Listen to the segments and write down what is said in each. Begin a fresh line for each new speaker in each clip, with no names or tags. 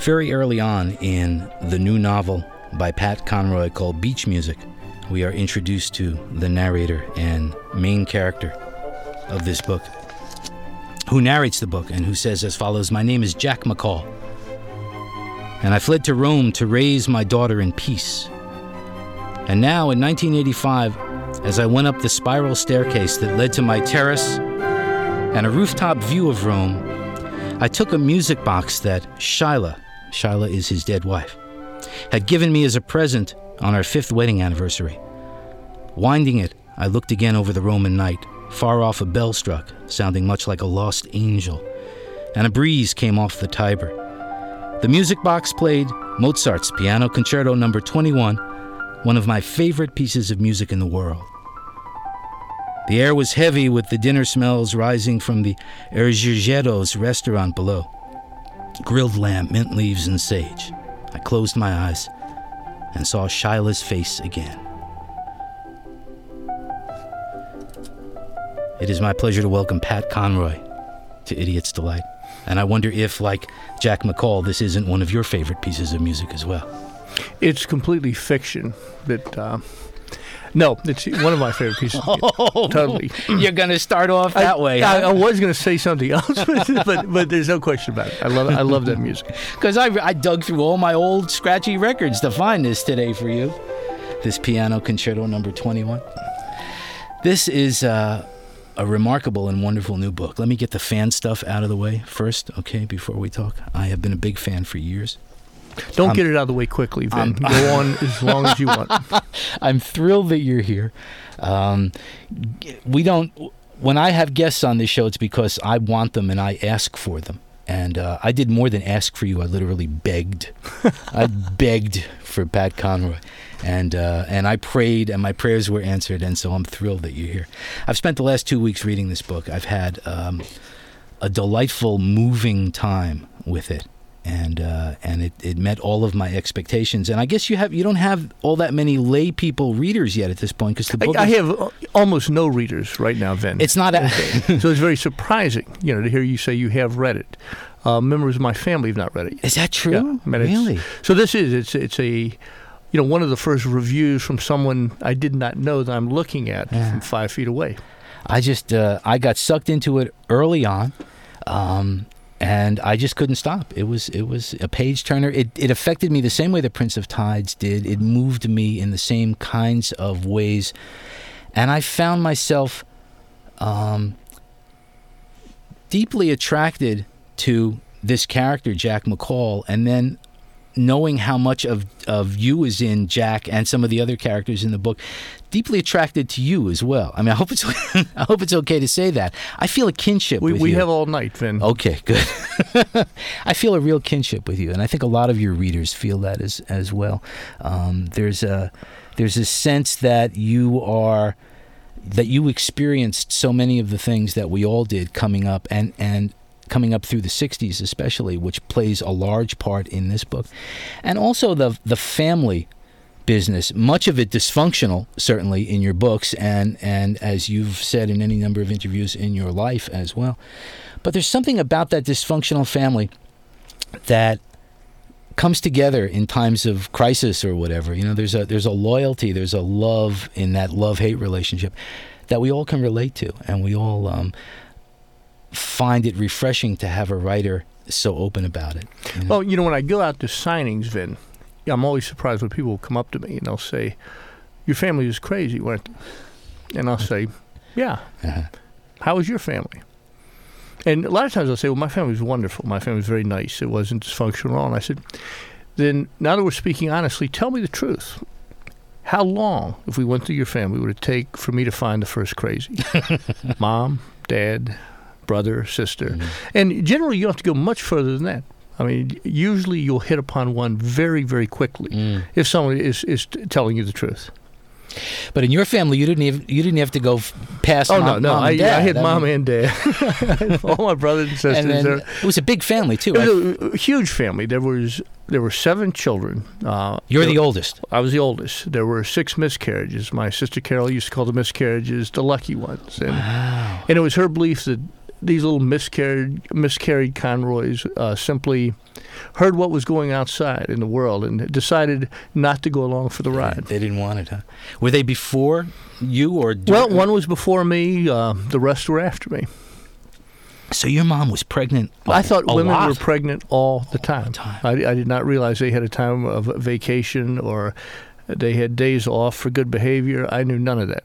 Very early on in the new novel by Pat Conroy called Beach Music, we are introduced to the narrator and main character of this book, who narrates the book and who says as follows My name is Jack McCall, and I fled to Rome to raise my daughter in peace. And now, in 1985, as I went up the spiral staircase that led to my terrace and a rooftop view of Rome, I took a music box that Shyla, Shyla is his dead wife, had given me as a present on our fifth wedding anniversary. Winding it, I looked again over the Roman night. Far off, a bell struck, sounding much like a lost angel, and a breeze came off the Tiber. The music box played Mozart's Piano Concerto Number 21, one of my favorite pieces of music in the world. The air was heavy with the dinner smells rising from the Ergigero's restaurant below. Grilled lamb, mint leaves, and sage. I closed my eyes and saw Shyla's face again. It is my pleasure to welcome Pat Conroy to Idiot's Delight. And I wonder if, like Jack McCall, this isn't one of your favorite pieces of music as well.
It's completely fiction. That uh, no, it's one of my favorite pieces.
Oh,
totally.
You're going to start off that
I,
way.
I, I was going to say something else, but but there's no question about it. I love I love that music.
Because I, I dug through all my old scratchy records to find this today for you. This piano concerto number 21. This is uh, a remarkable and wonderful new book. Let me get the fan stuff out of the way first, okay, before we talk. I have been a big fan for years.
Don't
I'm-
get it out of the way quickly, Vin.
I'm-
Go on as long as you want.
I'm thrilled that you're here. Um, we don't. When I have guests on this show, it's because I want them and I ask for them. And uh, I did more than ask for you. I literally begged. I begged for Pat Conroy, and uh, and I prayed, and my prayers were answered. And so I'm thrilled that you're here. I've spent the last two weeks reading this book. I've had um, a delightful, moving time with it, and uh, and it, it met all of my expectations. And I guess you have you don't have all that many lay people readers yet at this point because the book
I, I have uh, almost no readers right now, Vin.
it's not a,
so it's very surprising, you know, to hear you say you have read it. Uh, members of my family have not read it. yet.
is that true?
Yeah, I mean,
really?
So this is it's it's a you know one of the first reviews from someone I did not know that I'm looking at
Yeah.
from five feet away.
I just uh, I got sucked into it early on, um, and I just couldn't stop. It was it was a page turner. It it affected me the same way the Prince of Tides did. It moved me in the same kinds of ways, and I found myself um, deeply attracted to this character Jack McCall, and then knowing how much of of you is in Jack and some of the other characters in the book, deeply attracted to you as well. I mean, I hope it's I hope it's okay to say that. I feel a kinship
We we have all night, Vin.
Okay, good. I feel a real kinship with you, and I think a lot of your readers feel that as as well. Um, there's a there's a sense that you are that you experienced so many of the things that we all did coming up, and and coming up through the 60s especially which plays a large part in this book and also the the family business much of it dysfunctional certainly in your books and and as you've said in any number of interviews in your life as well but there's something about that dysfunctional family that comes together in times of crisis or whatever. You know, there's a there's a loyalty, there's a love in that love hate relationship that we all can relate to, and we all um, find it refreshing to have a writer so open about it. you know?
Well, you know, when I go out to signings, Vin, I'm always surprised when people come up to me and they'll say, "Your family is crazy," weren't they?" and I'll say, "Yeah."
Uh-huh.
How was your family? And a lot of times I'll say, "Well, my family was wonderful. My family was very nice. It wasn't dysfunctional at all." And I said, "Then, now that we're speaking honestly, tell me the truth. How long, if we went through your family, would it take for me to find the first crazy? Mom, dad, brother, sister,
Mhm.
and generally you don't have to go much further than that. I mean, usually you'll hit upon one very, very quickly
Mm.
if someone is, is telling you the truth.
But in your family, you didn't even you didn't have to go past.
Oh,
mom,
no, no.
mom
I,
and dad.
I had
I
mom
mean,
and dad. All my brothers and sisters.
and then it was a big family too.
it was a huge family. There was there were seven children. Uh,
You're
there-
the oldest.
I was the oldest. There were six miscarriages. My sister Carol used to call the miscarriages the lucky ones, and
Wow.
and it was her belief that these little miscarried miscarried Conroys uh, simply heard what was going outside in the world and decided not to go along for the ride.
They didn't want it, huh? Were they before you or?
Well, one was before me. Uh, the rest were after me.
So your mom was pregnant. a-
I thought women
lot.
were pregnant all the time.
time.
I, I did not realize they had a time of vacation or they had days off for good behavior. I knew none of that.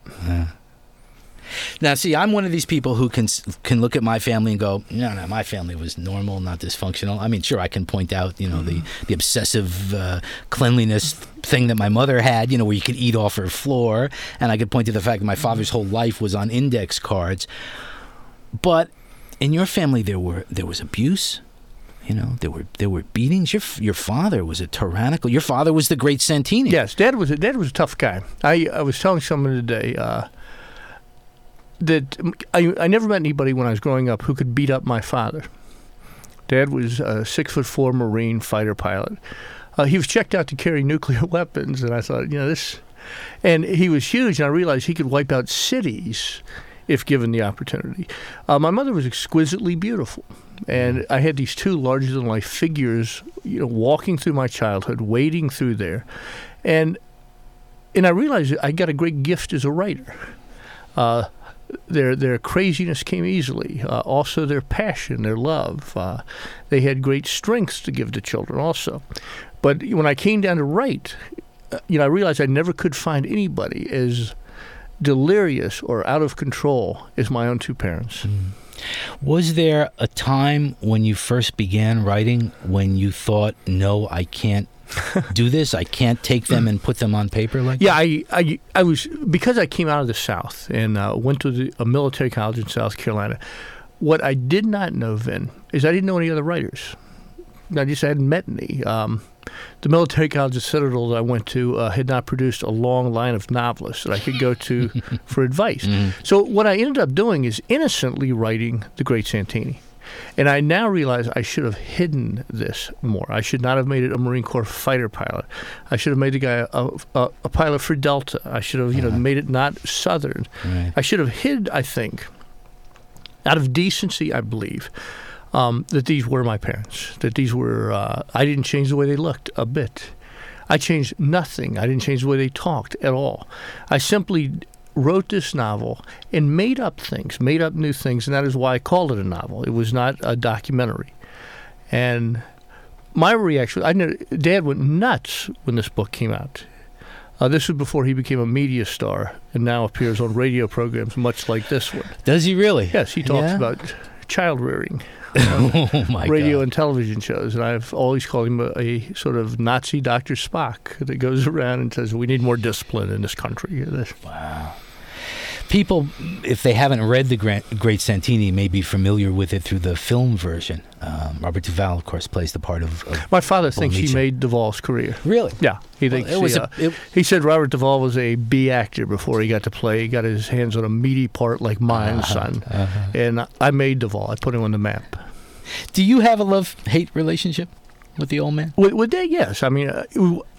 Now, see, I'm one of these people who can can look at my family and go, no, no, my family was normal, not dysfunctional. I mean, sure, I can point out, you know, the the obsessive uh, cleanliness thing that my mother had, you know, where you could eat off her floor, and I could point to the fact that my father's whole life was on index cards. But in your family, there were there was abuse. You know, there were there were beatings. Your your father was a tyrannical. Your father was the great Santini.
Yes, Dad was a, Dad was a tough guy. I I was telling someone today uh, that I I never met anybody when I was growing up who could beat up my father. Dad was a six foot four Marine fighter pilot. Uh, he was checked out to carry nuclear weapons, and I thought, you know, this. And he was huge, and I realized he could wipe out cities if given the opportunity. Uh, my mother was exquisitely beautiful, and I had these two larger than life figures, you know, walking through my childhood, wading through there, and and I realized I got a great gift as a writer. Uh, their their craziness came easily. Uh, also, their passion, their love. Uh, they had great strengths to give to children. Also, but when I came down to write, uh, you know, I realized I never could find anybody as delirious or out of control as my own two parents.
Was there a time when you first began writing when you thought, no, I can't do this? I can't take them and put them on paper like
Yeah, I, I, I was because I came out of the South and uh, went to the, a military college in South Carolina. What I did not know then is I didn't know any other writers. I just hadn't met any. Um, the military college at Citadel that I went to uh, had not produced a long line of novelists that I could go to for advice. So what I ended up doing is innocently writing The Great Santini. And I now realize I should have hidden this more. I should not have made it a Marine Corps fighter pilot. I should have made the guy a, a, a pilot for Delta. I should have, you know, made it not Southern.
Right.
I should have hid, I think, out of decency, I believe, um, that these were my parents. That these were, uh, I didn't change the way they looked a bit. I changed nothing. I didn't change the way they talked at all. I simply wrote this novel and made up things, made up new things, and that is why I called it a novel. It was not a documentary. And my reaction, I know Dad went nuts when this book came out. Uh, this was before he became a media star and now appears on radio programs much like this one.
Does he really?
Yes, he talks
Yeah?
about child rearing,
oh my
radio
God.
and television shows, and I've always called him a, a sort of Nazi Dr. Spock that goes around and says we need more discipline in this country. This-
People, if they haven't read The Great Santini, may be familiar with it through the film version. Um, Robert Duvall, of course, plays the part of. of
My father thinks he made Duvall's career.
really?
Yeah, he
Well,
thinks
it was
he,
a-
uh,
it-
he said Robert Duvall was a B actor before he got to play. He got his hands on a meaty part like mine,
Uh-huh,
son. And I made Duvall. I put him on the map.
Do you have a love hate relationship with the old man?
With, with Dad, yes. I mean, uh,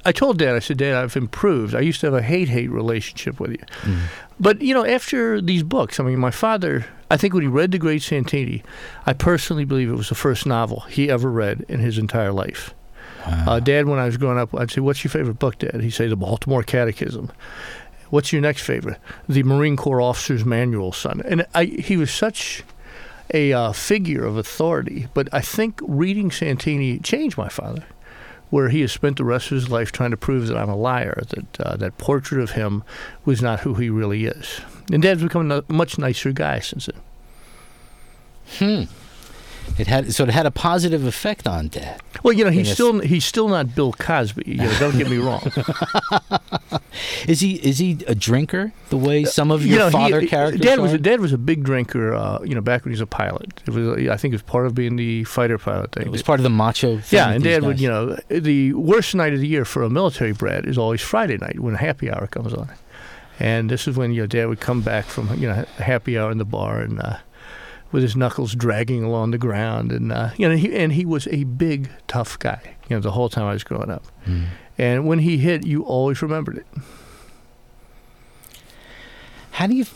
I told Dad, I said, Dad, I've improved. I used to have a hate hate relationship with you. But, you know, after these books, I mean, my father, I think when he read The Great Santini, I personally believe it was the first novel he ever read in his entire life. Uh, Dad, when I was growing up, I'd say, What's your favorite book, Dad? He'd say, The Baltimore Catechism. What's your next favorite? The Marine Corps Officer's Manual, son. And I, he was such a uh, figure of authority. But I think reading Santini changed my father, where he has spent the rest of his life trying to prove that I'm a liar, that uh, that portrait of him was not who he really is. And Dad's become a much nicer guy since then.
It had so it had a positive effect on Dad.
Well, you know, he's still he's still not Bill Cosby. You know, don't get me wrong.
Is he is he a drinker the way some of your
you know,
father
he,
characters
Dad
are?
was a, Dad was a big drinker. Uh, you know, back when he was a pilot. It was I think it was part of being the fighter pilot thing.
it was part of the macho. Thing
Yeah, and Dad would, you know, the worst night of the year for a military brat is always Friday night when happy hour comes on. And this is when your dad would come back from, you know, happy hour in the bar and uh, with his knuckles dragging along the ground. And, uh, you know, he, and he was a big, tough guy, you know, the whole time I was growing up.
Mm.
And when he hit, you always remembered it.
How do you,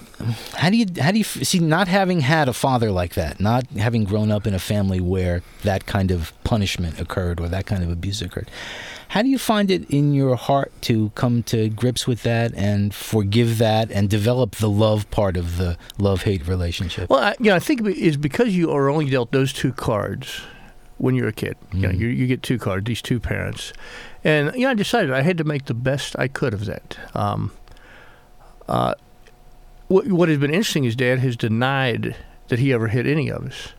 how do you, how do you see not having had a father like that, not having grown up in a family where that kind of punishment occurred or that kind of abuse occurred? How do you find it in your heart to come to grips with that and forgive that and develop the love part of the love hate relationship?
Well, I, you know, I think it's because you are only dealt those two cards when you're a kid. Mm-hmm. You know, you, you get two cards, these two parents, and you know, I decided I had to make the best I could of that. Um, uh, what, what has been interesting is Dad has denied that he ever hit any of us.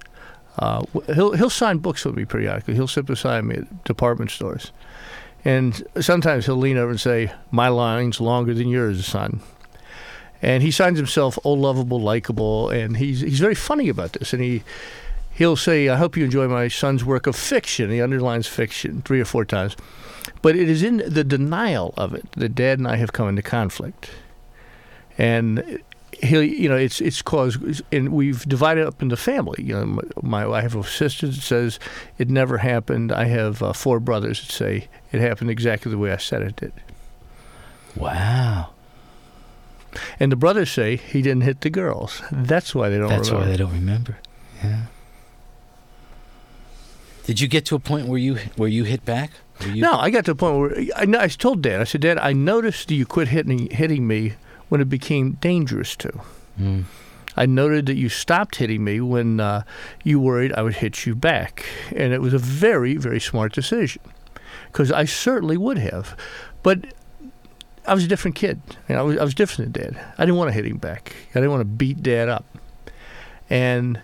Uh, he'll he'll sign books with me periodically. He'll sit beside me at department stores, and sometimes he'll lean over and say, "My line's longer than yours, son." And he signs himself "Oh, lovable, likable," and he's he's very funny about this. And he he'll say, "I hope you enjoy my son's work of fiction." He underlines fiction three or four times, but it is in the denial of it that Dad and I have come into conflict. And he, you know, it's it's caused, and we've divided up into family. You know, my, I have a sister that says it never happened. I have uh, four brothers that say it happened exactly the way I said it did.
Wow.
And the brothers say he didn't hit the girls. That's why they don't.
That's
remember.
why they don't remember. Yeah. Did you get to a point where you where you hit back? You...
No, I got to a point where I, I told Dad. I said, Dad, I noticed you quit hitting hitting me when it became dangerous to. Mm. I noted that you stopped hitting me when uh, you worried I would hit you back. And it was a very, very smart decision because I certainly would have. But I was a different kid. You know, I, was, I was different than Dad. I didn't want to hit him back, I didn't want to beat Dad up. And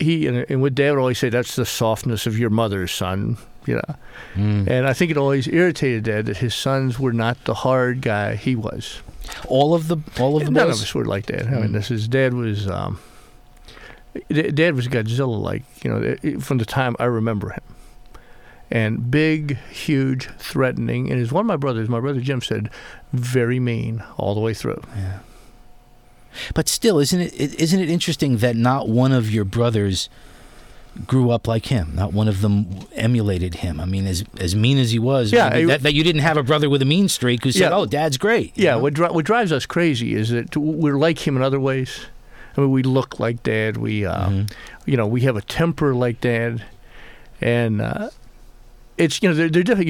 he, and, and what Dad would always say, that's the softness of your mother, son. You know, mm. and I think it always irritated Dad that his sons were not the hard guy he was.
All of the all of the
none
boys?
of us were like that. I mean, hmm. this is dad was um, dad was Godzilla like you know from the time I remember him, and big, huge, threatening, and as one of my brothers, my brother Jim said, very mean all the way through.
Yeah. But still, isn't it isn't it interesting that not one of your brothers grew up like him. Not one of them emulated him. I mean, as as mean as he was,
yeah,
that, that, you didn't have a brother with a mean streak who said, yeah, "Oh, Dad's great."
Yeah, what, dri- what drives us crazy is that we're like him in other ways. I mean, we look like Dad. We, uh, mm-hmm. you know, we have a temper like Dad, and uh, it's you know they're, they're different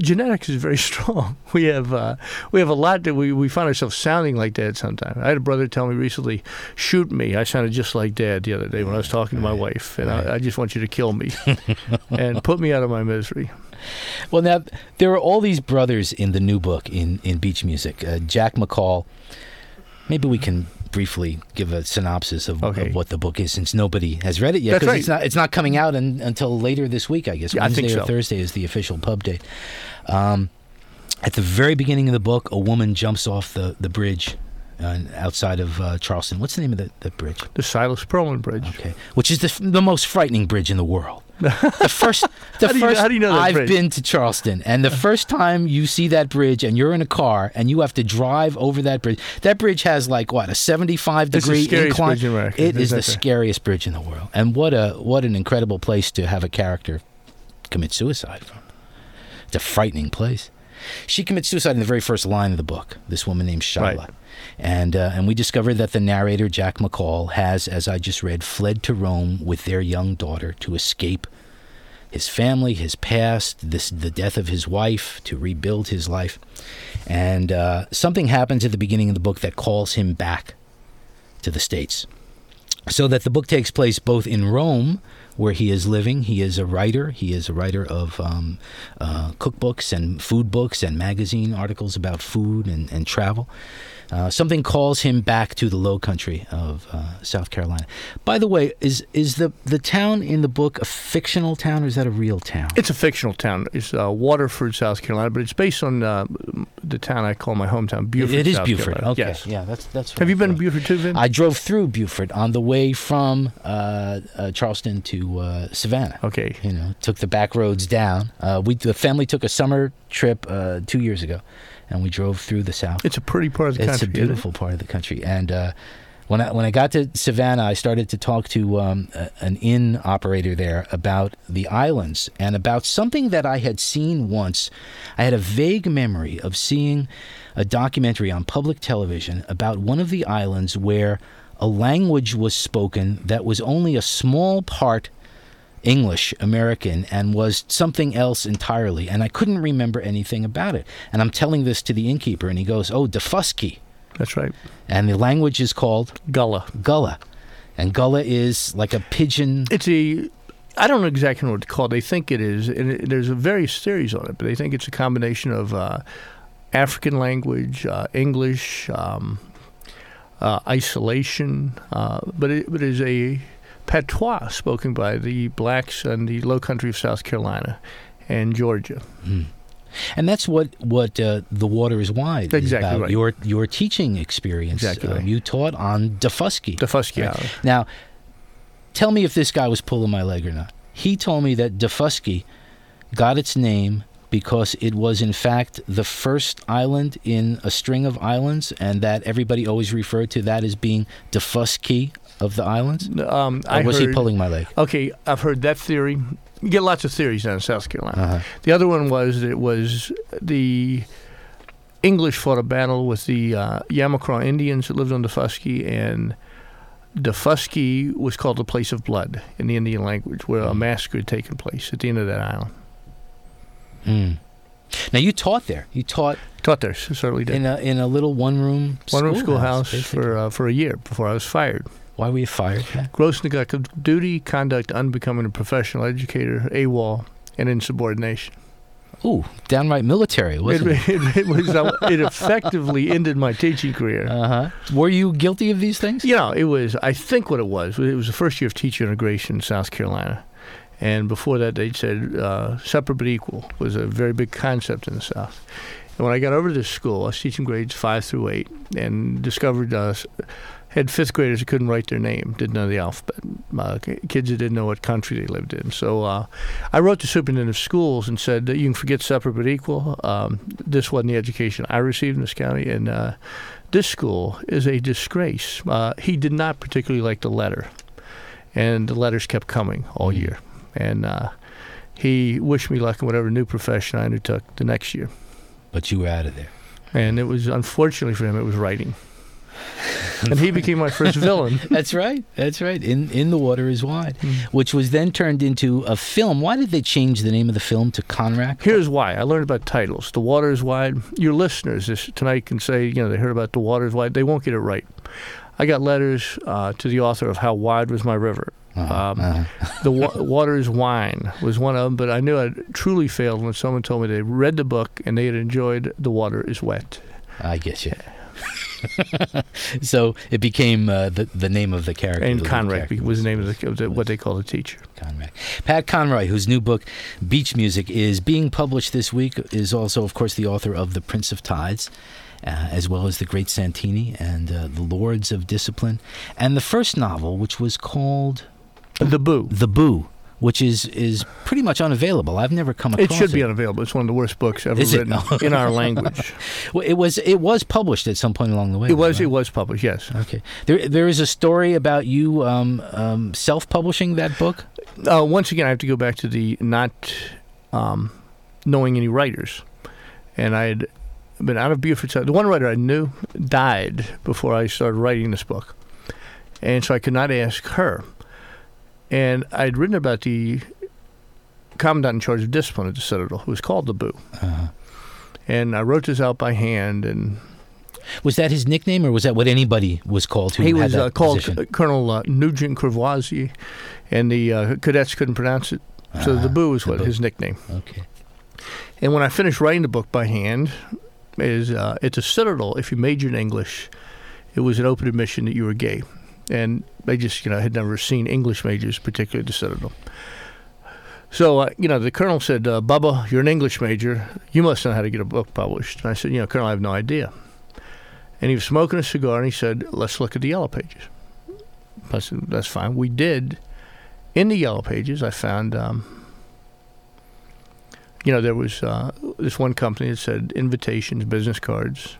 genetics is very strong. We have uh, we have a lot that we, we find ourselves sounding like dad sometimes. I had a brother tell me recently, "Shoot me." I sounded just like dad the other day when I was talking to my wife, and I, I just want you to kill me and put me out of my misery.
Well, now there are all these brothers in the new book in in beach music. Uh, Jack McCall. Maybe we can briefly give a synopsis of,
okay.
of, what the book is, since nobody has read it yet.
Because right.
it's not it's not coming out in, until later this week, I guess.
Yeah,
Wednesday
I think
or. Thursday is the official pub date. Um, at the very beginning of the book, a woman jumps off the the bridge uh, outside of uh, Charleston. What's the name of the, the bridge?
The Silas Pearlman Bridge.
Okay, which is the the most frightening bridge in the world. The first, the
how
first.
You, how do you know
I've
bridge?
been to Charleston, and the first time you see that bridge, and you're in a car, and you have to drive over that bridge. That bridge has like what a 75 degree incline.
In
is the scariest bridge in the world, and what a what an incredible place to have a character commit suicide from. It's a frightening place. She commits suicide in the very first line of the book. This woman named Shyla.
Right.
And, uh, and we discover that the narrator, Jack McCall, has, as I just read, fled to Rome with their young daughter to escape his family, his past, this, the death of his wife, to rebuild his life. And uh, something happens at the beginning of the book that calls him back to the States. So that the book takes place both in Rome, where he is living. He is a writer. He is a writer of um, uh, cookbooks and food books and magazine articles about food and, and travel. Uh, something calls him back to the low country of uh, South Carolina. By the way, is is the, the town in the book a fictional town or is that a real town?
It's a fictional town. It's uh, Waterford, South Carolina, but it's based on uh, the town I call my hometown, Beaufort.
It, it is
South
Beaufort.
Carolina.
Okay,
yes.
yeah, that's that's.
Have you been to Beaufort too, Vin?
I drove through Beaufort on the way from uh, Charleston to Savannah.
Okay,
you know, took the back roads down. we the family took a summer trip two years ago and we drove through the south.
It's a pretty part of the
it's
country.
It's a beautiful part of the country, and uh, When I when I got to Savannah, I started to talk to um, a, an inn operator there about the islands and about something that I had seen once. I had a vague memory of seeing a documentary on public television about one of the islands where a language was spoken that was only a small part English American and was something else entirely. And I couldn't remember anything about it. And I'm telling this to the innkeeper, and he goes, Oh, Daufuskie.
That's right.
And the language is called
Gullah.
Gullah. And Gullah is like a pidgin.
It's a. I don't know exactly what it's called. They think it is, and it, there's a various theories on it, but they think it's a combination of uh, African language, uh, English, um, uh, isolation, uh, but it, but it is a patois spoken by the blacks in the low country of South Carolina and Georgia.
Mm. And that's what what uh, the water is wide.
Exactly
is about.
right.
Your your teaching experience.
Exactly
um,
right.
You taught on Daufuskie.
Daufuskie
Right. Now, tell me if this guy was pulling my leg or not. He told me that Daufuskie got its name because it was in fact the first island in a string of islands, and that everybody always referred to that as being Daufuskie of the islands.
Um,
Or
I
was
heard,
he pulling my leg?
Okay, I've heard that theory. You get lots of theories down in South Carolina.
Uh-huh.
The other one was that it was the English fought a battle with the uh, Yamacraw Indians that lived on Daufuskie, and Daufuskie was called the place of blood in the Indian language, where a
Mm.
massacre had taken place at the end of that island.
Mm. Now you taught there. You taught
Taught there, certainly did.
in a in a little one room
One room schoolhouse
basically.
for uh, for a year before I was fired.
Why were you fired?
Gross neglect of duty, conduct unbecoming a professional educator, AWOL, and insubordination.
Ooh, downright military,
It,
wasn't it?
it, it was uh, it effectively ended my teaching career.
Uh huh. Were you guilty of these things?
You know, it was. I think what it was. It was the first year of teacher integration in South Carolina, and before that, they said uh, separate but equal was a very big concept in the South. And when I got over to this school, I was teaching grades five through eight, and discovered uh, had fifth graders who couldn't write their name, didn't know the alphabet, uh, kids that didn't know what country they lived in. So uh, I wrote to superintendent of schools and said, "You can forget separate but equal. Um, this wasn't the education I received in this county, and." Uh, this school is a disgrace. Uh, he did not particularly like the letter, and the letters kept coming all
Mm.
year. And uh, he wished me luck in whatever new profession I undertook the next year.
But you were out of there.
And it was unfortunately for him, it was writing. and he became my first villain.
That's right. That's right. In in the water is wide,
Mm.
which was then turned into a film. Why did they change the name of the film to Conrack?
Here's why. I learned about titles. The water is wide. Your listeners this, tonight can say, you know, they heard about the water is wide. They won't get it right. I got letters uh, to the author of How Wide Was My River.
Uh-huh,
Um,
uh-huh.
the wa- water is wine was one of them, but I knew I'd truly failed when someone told me they read the book and they had enjoyed The Water is Wet.
I get you. so it became uh, the the name of the character.
And
Conrack
was the name of, the, the, what they call the teacher.
Conrack. Pat Conroy, whose new book Beach Music is being published this week, is also, of course, the author of The Prince of Tides. Uh, as well as The Great Santini and uh, The Lords of Discipline, and the first novel, which was called
The Boo.
The Boo, which is is pretty much unavailable. I've never come across
It should be unavailable. It's one of the worst books ever
Is
written in our language.
Well, it was it was published at some point along the way.
It was
right?
it was published, yes.
Okay. There there is a story about you um, um, self-publishing that book.
Uh, once again, I have to go back to the not um, knowing any writers, and I had been out of Beaufort. The one writer I knew died before I started writing this book, and so I could not ask her. And I'd written about the commandant in charge of discipline at the Citadel, who was called the Boo,
Uh,
and I wrote this out by hand, and
was that his nickname, or was that what anybody was called who
he was uh, called
position?
Colonel uh, Nugent Courvoisie, and the uh, cadets couldn't pronounce it, so
Ah,
the Boo was
the
what
Boo.
his nickname.
Okay.
And when I finished writing the book by hand, is uh, at the Citadel, if you majored in English, it was an open admission that you were gay, and they just you know had never seen English majors, particularly the Citadel. So uh, you know the colonel said, uh, "Bubba, you're an English major. You must know how to get a book published." And I said, "You know, Colonel, I have no idea." And he was smoking a cigar, and he said, "Let's look at the yellow pages." I said, "That's fine." We did. In the yellow pages, I found. Um, you know, there was uh, this one company that said invitations, business cards,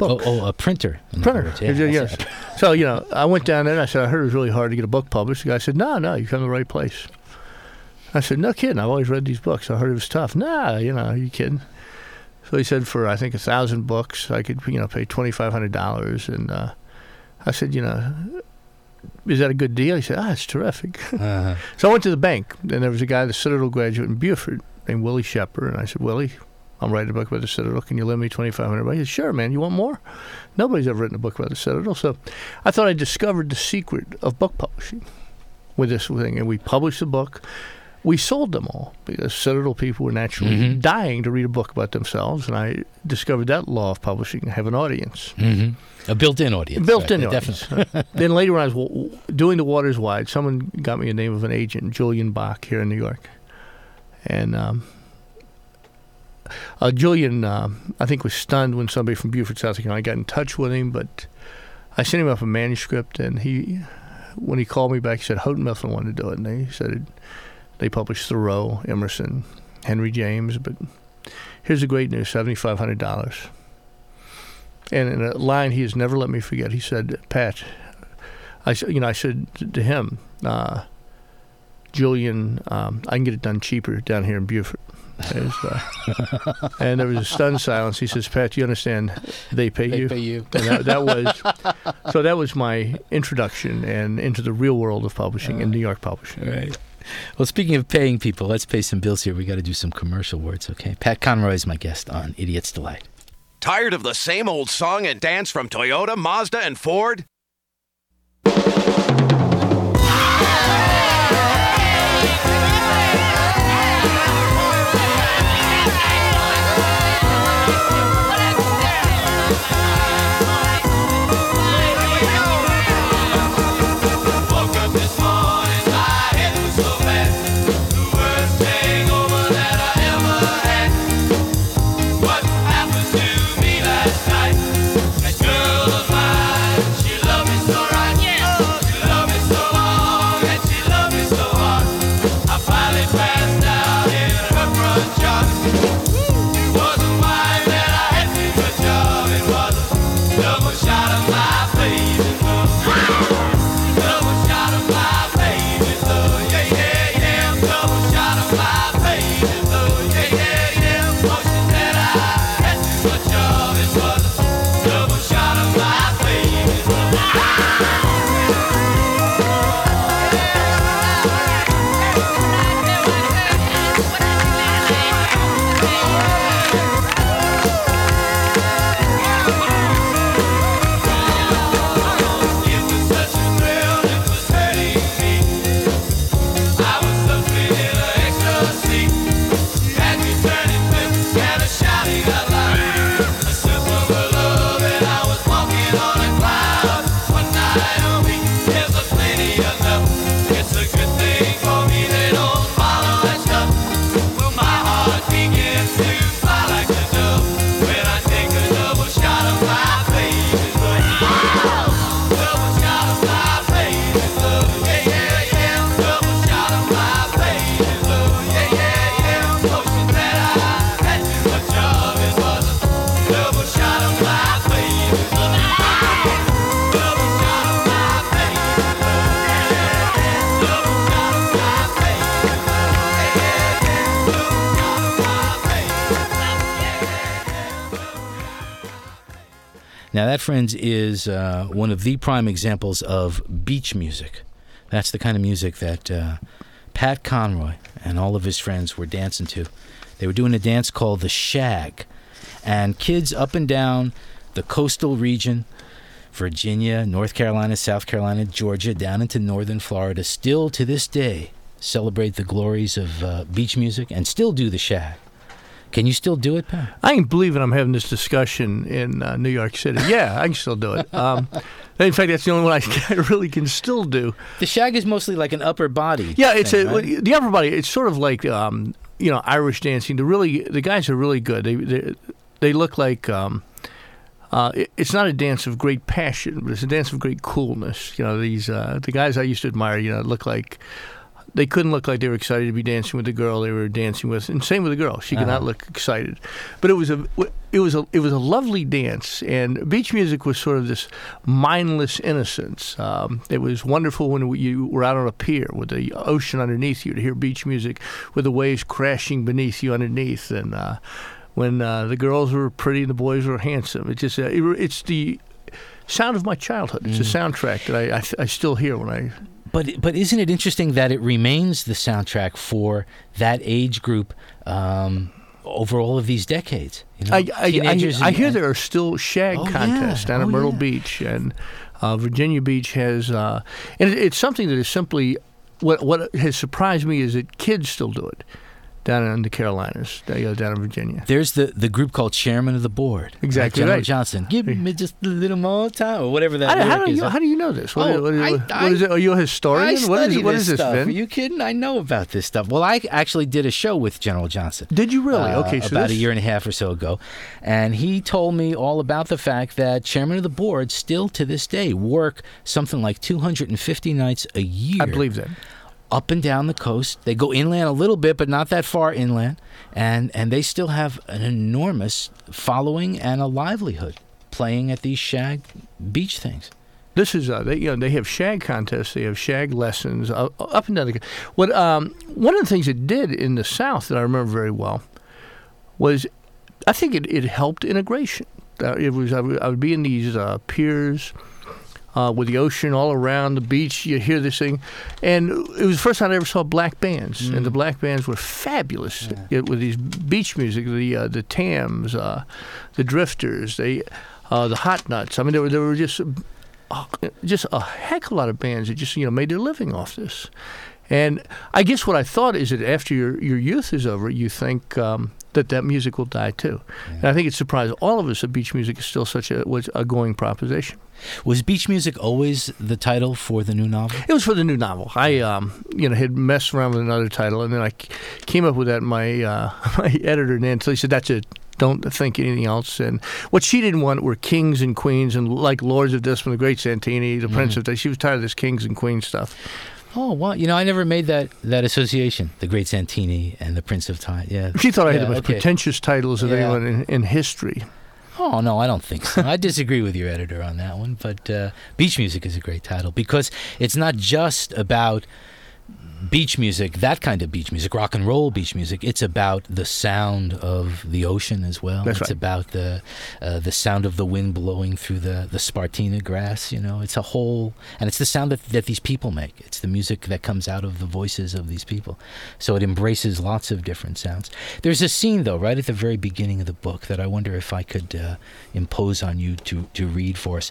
books.
Oh, oh, a printer.
Printer.
words. Yeah,
yes. So, you know, I went down there and I said, I heard it was really hard to get a book published. The guy said, No, no, you come to the right place. I said, No kidding. I've always read these books. I heard it was tough. Nah, you know, are you kidding? So he said, For I think a thousand books, I could, you know, pay $2,500. And uh, I said, You know, is that a good deal? He said, Ah, it's terrific.
Uh-huh.
So I went to the bank, and there was a guy, the Citadel graduate in Beaufort, named Willie Shepard, and I said, Willie, I'm writing a book about the Citadel. Can you lend me twenty five hundred bucks? He said, Sure, man. You want more? Nobody's ever written a book about the Citadel, so I thought I discovered the secret of book publishing with this thing, and we published the book. We sold them all because Citadel people were naturally
Mhm.
dying to read a book about themselves, and I discovered that law of publishing: have an audience.
hmm A built-in audience.
Built-in
right,
audience.
Definitely.
then later when I was doing the Waters Wide, someone got me a name of an agent, Julian Bach, here in New York, and um, uh, Julian, um I think, was stunned when somebody from Beaufort, South Carolina, got in touch with him. But I sent him up a manuscript, and he, when he called me back, he said Houghton Mifflin wanted to do it, and they said it, they published Thoreau, Emerson, Henry James, but here's the great news: seventy five hundred dollars. And in a line he has never let me forget, he said, "Pat, I said, you know, I said to him, uh, Julian, um, I can get it done cheaper down here in Beaufort." There's, uh, and there was a stunned silence. He says, "Pat, you understand? They pay
They
you."
pay you.
And that, that was so. That was my introduction and into the real world of publishing in New York publishing.
Right. Well, speaking of paying people, let's pay some bills here. We got to do some commercial words, okay? Pat Conroy is my guest on Idiot's Delight.
Tired of the same old song and dance from Toyota, Mazda, and Ford?
That, friends, is uh, one of the prime examples of beach music. That's the kind of music that uh, Pat Conroy and all of his friends were dancing to. They were doing a dance called the Shag. And kids up and down the coastal region, Virginia, North Carolina, South Carolina, Georgia, down into northern Florida, still to this day celebrate the glories of uh, beach music and still do the Shag. Can you still do it, Pat?
I can believe it. I'm having this discussion in uh, New York City. Yeah, I can still do it. Um, in fact, that's the only one I, I really can still do.
The shag is mostly like an upper body.
Yeah, it's
thing,
a
right?
the upper body. It's sort of like um, you know Irish dancing. The really the guys are really good. They they, they look like. Um, uh, it, it's not a dance of great passion, but it's a dance of great coolness. You know, these uh, the guys I used to admire. You know, look like they couldn't look like they were excited to be dancing with the girl they were dancing with, and same with the girl. She could not
Uh-huh.
look excited, but it was a it was a it was a lovely dance, and beach music was sort of this mindless innocence. Um, it was wonderful when you were out on a pier with the ocean underneath you to hear beach music with the waves crashing beneath you underneath, and uh, when uh, the girls were pretty and the boys were handsome. It just uh, it, it's the sound of my childhood. It's a soundtrack that I, I I still hear when I
But but isn't it interesting that it remains the soundtrack for that age group um, over all of these decades? You know,
I, I, I,
teenagers
I
and-
hear there are still shag
Oh, yeah.
contests down at
Oh,
Myrtle
yeah.
Beach, and uh, Virginia Beach has, uh, and it, it's something that is simply what what has surprised me is that kids still do it down in the Carolinas, down in Virginia.
There's the, the group called Chairman of the Board.
Exactly
General
right.
Johnson. Give me just a little more time, or whatever that
How, how do
is.
you how do you know this? What,
Oh,
what-
I-
what-
I-
is it? Are you a historian?
I
what is what
this
is this,
stuff.
Vin?
Are you kidding? I know about this stuff. Well, I actually did a show with General Johnson.
Did you really?
uh,
okay, so
about
this,
a year and a half or so ago, and he told me all about the fact that chairman of the board still to this day work something like 250 nights a year.
I believe that.
Up and down the coast. They go inland a little bit, but not that far inland, and and they still have an enormous following and a livelihood playing at these shag beach things.
This is uh, they you know they have shag contests, they have shag lessons uh, up and down the. What um, one of the things it did in the South that I remember very well was, I think it, it helped integration. Uh, it was I would, I would be in these uh, piers. Uh, with the ocean all around the beach, you hear this thing, and it was the first time I ever saw black bands, and the black bands were fabulous yeah, with these beach music, the uh, the Tams, uh, the Drifters, they, uh, the Hot Nuts. I mean, there were there were just uh, just a heck of a lot of bands that just you know made their living off this. And I guess what I thought is that after your your youth is over, you think um, that that music will die too. And I think it surprised all of us that beach music is still such a was a going proposition.
Was beach music always the title for the new novel?
It was for the new novel. I, um, you know, had messed around with another title, and then I came up with that. My uh, my editor Nancy said, "That's it. Don't think anything else." And what she didn't want were kings and queens and like lords of this from the Great Santini, the Prince of. She was tired of this kings and queens stuff.
Oh, wow. You know, I never made that, that association. The Great Santini and the Prince of Time. Yeah.
She thought I had the most
okay.
pretentious titles of
Yeah.
anyone in, in history.
Oh no, I don't think so. I disagree with your editor on that one. But uh, beach music is a great title because it's not just about beach music, that kind of beach music, rock and roll beach music. It's about the sound of the ocean as well.
That's
it's
right.
about the uh, the sound of the wind blowing through the the Spartina grass. You know, it's a whole, and it's the sound that that these people make. It's the music that comes out of the voices of these people. So it embraces lots of different sounds. There's a scene though, right at the very beginning of the book, that I wonder if I could uh, impose on you to to read for us.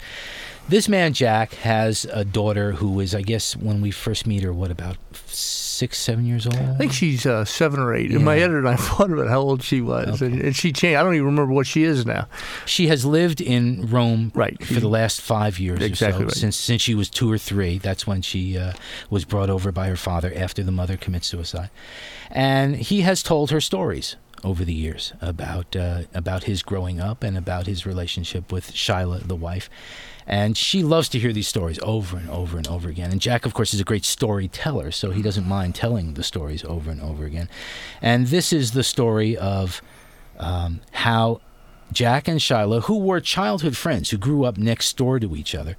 This man Jack has a daughter who is, I guess, when we first meet her, what about six, seven years old?
I think she's uh, seven or eight. And my editor and I thought about how old she was, and, and she changed. I don't even remember what she is now.
She has lived in Rome
Right.
for the last five years
Exactly
or so.
right.
Since since she was two or three, that's when she uh, was brought over by her father after the mother commits suicide, and he has told her stories over the years about uh, about his growing up and about his relationship with Shyla, the wife. And she loves to hear these stories over and over and over again. And Jack, of course, is a great storyteller, so he doesn't mind telling the stories over and over again. And this is the story of um, how Jack and Shyla, who were childhood friends, who grew up next door to each other,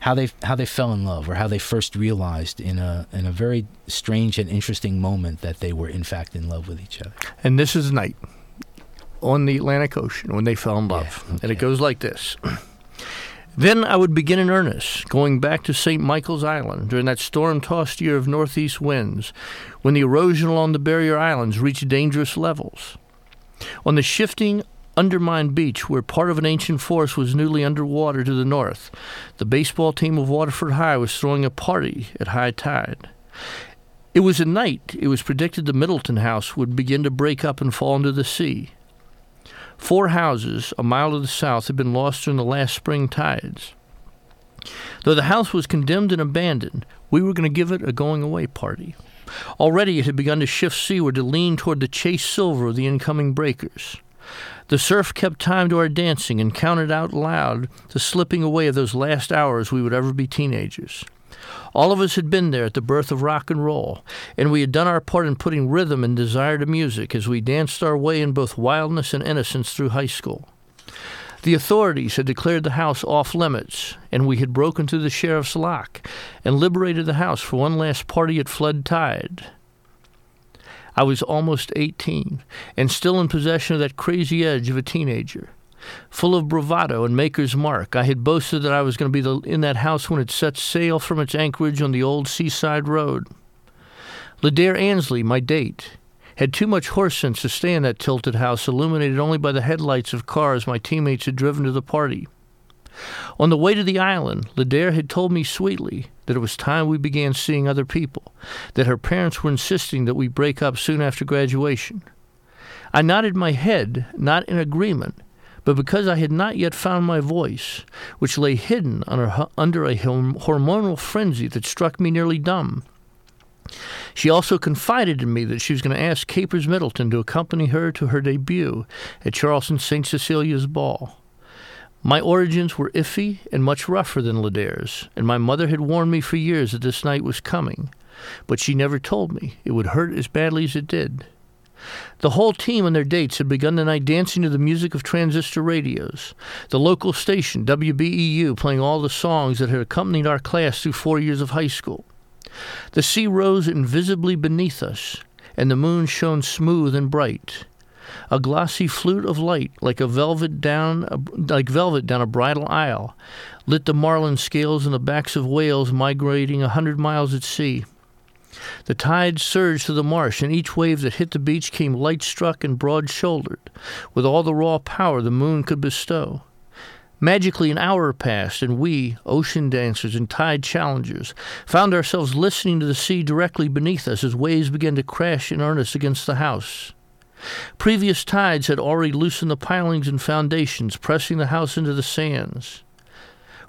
how they how they fell in love, or how they first realized in a in a very strange and interesting moment that they were in fact in love with each other.
And this is night on the Atlantic Ocean when they fell in love.
Yeah,
And it goes like this. Then I would begin in earnest, going back to St. Michael's Island during that storm tossed year of northeast winds, when the erosion along the barrier islands reached dangerous levels. On the shifting, undermined beach, where part of an ancient forest was newly underwater to the north, the baseball team of Waterford High was throwing a party at high tide. It was at night it was predicted the Middleton house would begin to break up and fall into the sea. Four houses a mile to the south had been lost during the last spring tides. Though the house was condemned and abandoned, we were going to give it a going away party. Already it had begun to shift seaward to lean toward the chased silver of the incoming breakers. The surf kept time to our dancing and counted out loud the slipping away of those last hours we would ever be teenagers. All of us had been there at the birth of rock and roll, and we had done our part in putting rhythm and desire to music as we danced our way in both wildness and innocence through high school. The authorities had declared the house off limits, and we had broken through the sheriff's lock and liberated the house for one last party at flood tide. I was almost 18 and still in possession of that crazy edge of a teenager. Full of bravado and maker's mark, I had boasted that I was going to be the, in that house when it set sail from its anchorage on the old seaside road. Ledare Ansley, my date, had too much horse sense to stay in that tilted house, illuminated only by the headlights of cars my teammates had driven to the party. On the way to the island, Ledare had told me sweetly that it was time we began seeing other people, that her parents were insisting that we break up soon after graduation. I nodded my head, not in agreement, but because I had not yet found my voice, which lay hidden under, a hormonal frenzy that struck me nearly dumb. She also confided in me that she was going to ask Capers Middleton to accompany her to her debut at Charleston St. Cecilia's ball. My origins were iffy and much rougher than Ledare's, and my mother had warned me for years that this night was coming, but she never told me it would hurt as badly as it did. The whole team and their dates had begun the night dancing to the music of transistor radios, the local station, WBEU, playing all the songs that had accompanied our class through four years of high school. The sea rose invisibly beneath us, and the moon shone smooth and bright. A glossy flute of light, like a velvet down, like velvet down a bridal aisle, lit the marlin scales and the backs of whales migrating a hundred miles at sea. The tide surged through the marsh, and each wave that hit the beach came light struck and broad shouldered, with all the raw power the moon could bestow. Magically, an hour passed, and we, ocean dancers and tide challengers, found ourselves listening to the sea directly beneath us as waves began to crash in earnest against the house. Previous tides had already loosened the pilings and foundations, pressing the house into the sands.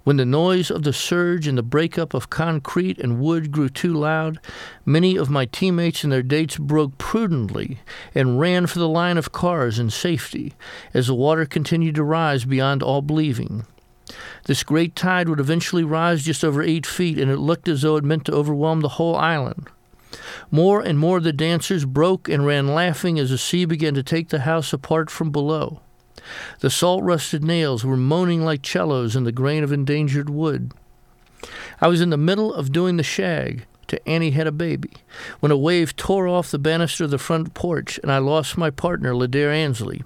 When the noise of the surge and the breakup of concrete and wood grew too loud, many of my teammates and their dates broke prudently and ran for the line of cars in safety as the water continued to rise beyond all believing. This great tide would eventually rise just over eight feet, and it looked as though it meant to overwhelm the whole island. More and more of the dancers broke and ran laughing as the sea began to take the house apart from below. The salt rusted nails were moaning like cellos in the grain of endangered wood. I was in the middle of doing the shag to Annie had a baby when a wave tore off the banister of the front porch and I lost my partner, Ledare Ansley,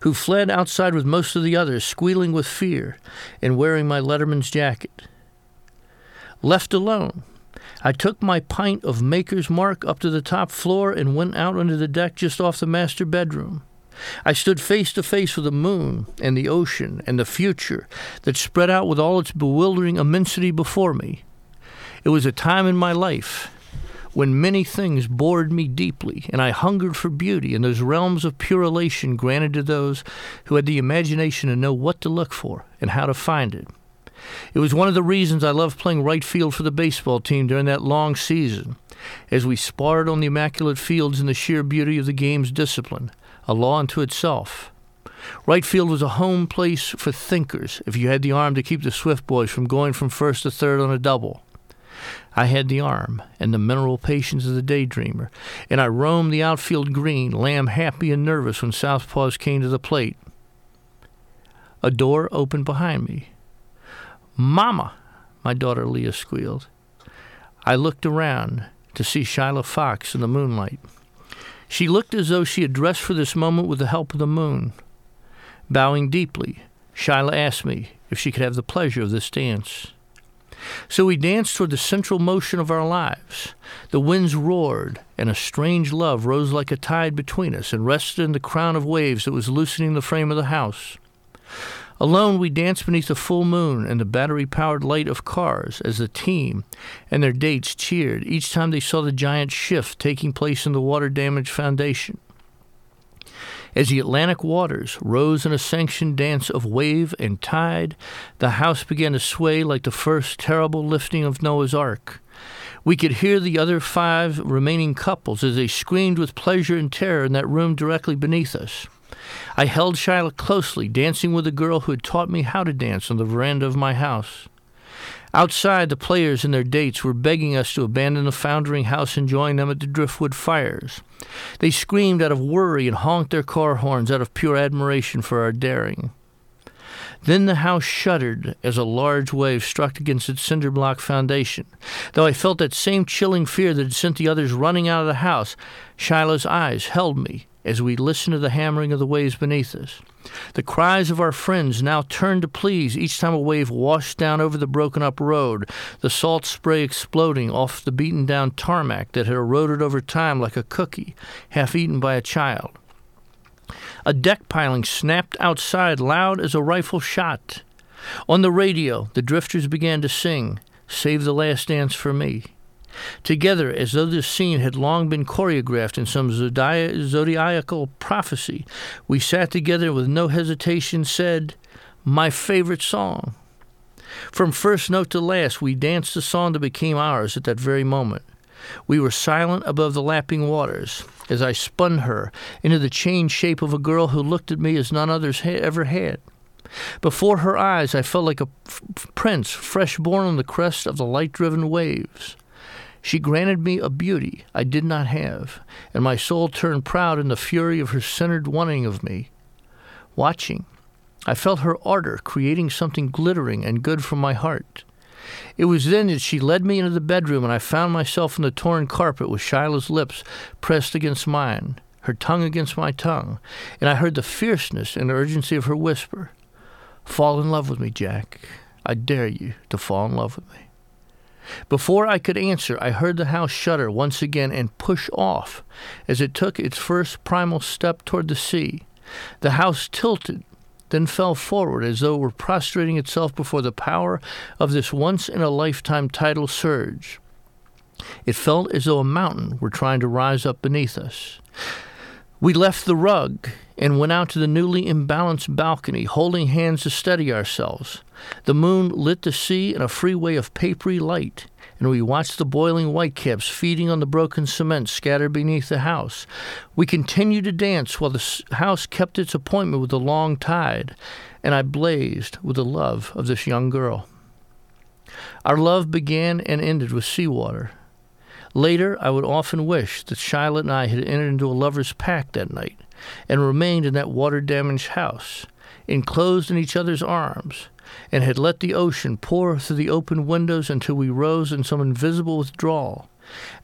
who fled outside with most of the others, squealing with fear and wearing my letterman's jacket. Left alone, I took my pint of Maker's Mark up to the top floor and went out onto the deck just off the master bedroom. I stood face to face with the moon and the ocean and the future that spread out with all its bewildering immensity before me. It was a time in my life when many things bored me deeply, and I hungered for beauty in those realms of pure elation granted to those who had the imagination to know what to look for and how to find it. It was one of the reasons I loved playing right field for the baseball team during that long season, as we sparred on the immaculate fields in the sheer beauty of the game's discipline a law unto itself. Right field was a home place for thinkers if you had the arm to keep the Swift boys from going from first to third on a double. I had the arm and the mineral patience of the daydreamer, and I roamed the outfield green, lamb happy and nervous when southpaws came to the plate. A door opened behind me. Mama, my daughter Leah squealed. I looked around to see Shyla Fox in the moonlight. She looked as though she had dressed for this moment with the help of the moon. Bowing deeply, Shyla asked me if she could have the pleasure of this dance. So we danced toward the central motion of our lives. The winds roared, and a strange love rose like a tide between us and rested in the crown of waves that was loosening the frame of the house. Alone, we danced beneath the full moon and the battery powered light of cars as the team and their dates cheered each time they saw the giant shift taking place in the water damaged foundation. As the Atlantic waters rose in a sanctioned dance of wave and tide, the house began to sway like the first terrible lifting of Noah's Ark. We could hear the other five remaining couples as they screamed with pleasure and terror in that room directly beneath us. I held Shyla closely, dancing with a girl who had taught me how to dance on the veranda of my house. Outside, the players and their dates were begging us to abandon the foundering house and join them at the driftwood fires. They screamed out of worry and honked their car horns out of pure admiration for our daring. Then the house shuddered as a large wave struck against its cinder block foundation. Though I felt that same chilling fear that had sent the others running out of the house, Shyla's eyes held me as we listened to the hammering of the waves beneath us. The cries of our friends now turned to pleas each time a wave washed down over the broken up road, the salt spray exploding off the beaten down tarmac that had eroded over time like a cookie, half eaten by a child. A deck piling snapped outside loud as a rifle shot. On the radio, the drifters began to sing, Save the Last Dance for Me. Together, as though this scene had long been choreographed in some zodiacal prophecy, we sat together with no hesitation, said, My favorite song. From first note to last, we danced the song that became ours at that very moment. We were silent above the lapping waters as I spun her into the chained shape of a girl who looked at me as none others ever had. Before her eyes, I felt like a f- prince fresh born on the crest of the light driven waves. She granted me a beauty I did not have, and my soul turned proud in the fury of her centered wanting of me. Watching, I felt her ardor creating something glittering and good from my heart. It was then that she led me into the bedroom, and I found myself on the torn carpet with Shyla's lips pressed against mine, her tongue against my tongue, and I heard the fierceness and urgency of her whisper Fall in love with me, Jack. I dare you to fall in love with me. Before I could answer, I heard the house shudder once again and push off as it took its first primal step toward the sea. The house tilted, then fell forward as though it were prostrating itself before the power of this once in a lifetime tidal surge. It felt as though a mountain were trying to rise up beneath us. We left the rug and went out to the newly imbalanced balcony, holding hands to steady ourselves. The moon lit the sea in a freeway of papery light, and we watched the boiling whitecaps feeding on the broken cement scattered beneath the house. We continued to dance while the house kept its appointment with the long tide, and I blazed with the love of this young girl. Our love began and ended with seawater. Later, I would often wish that Shyla and I had entered into a lover's pact that night and remained in that water damaged house, enclosed in each other's arms, and had let the ocean pour through the open windows until we rose in some invisible withdrawal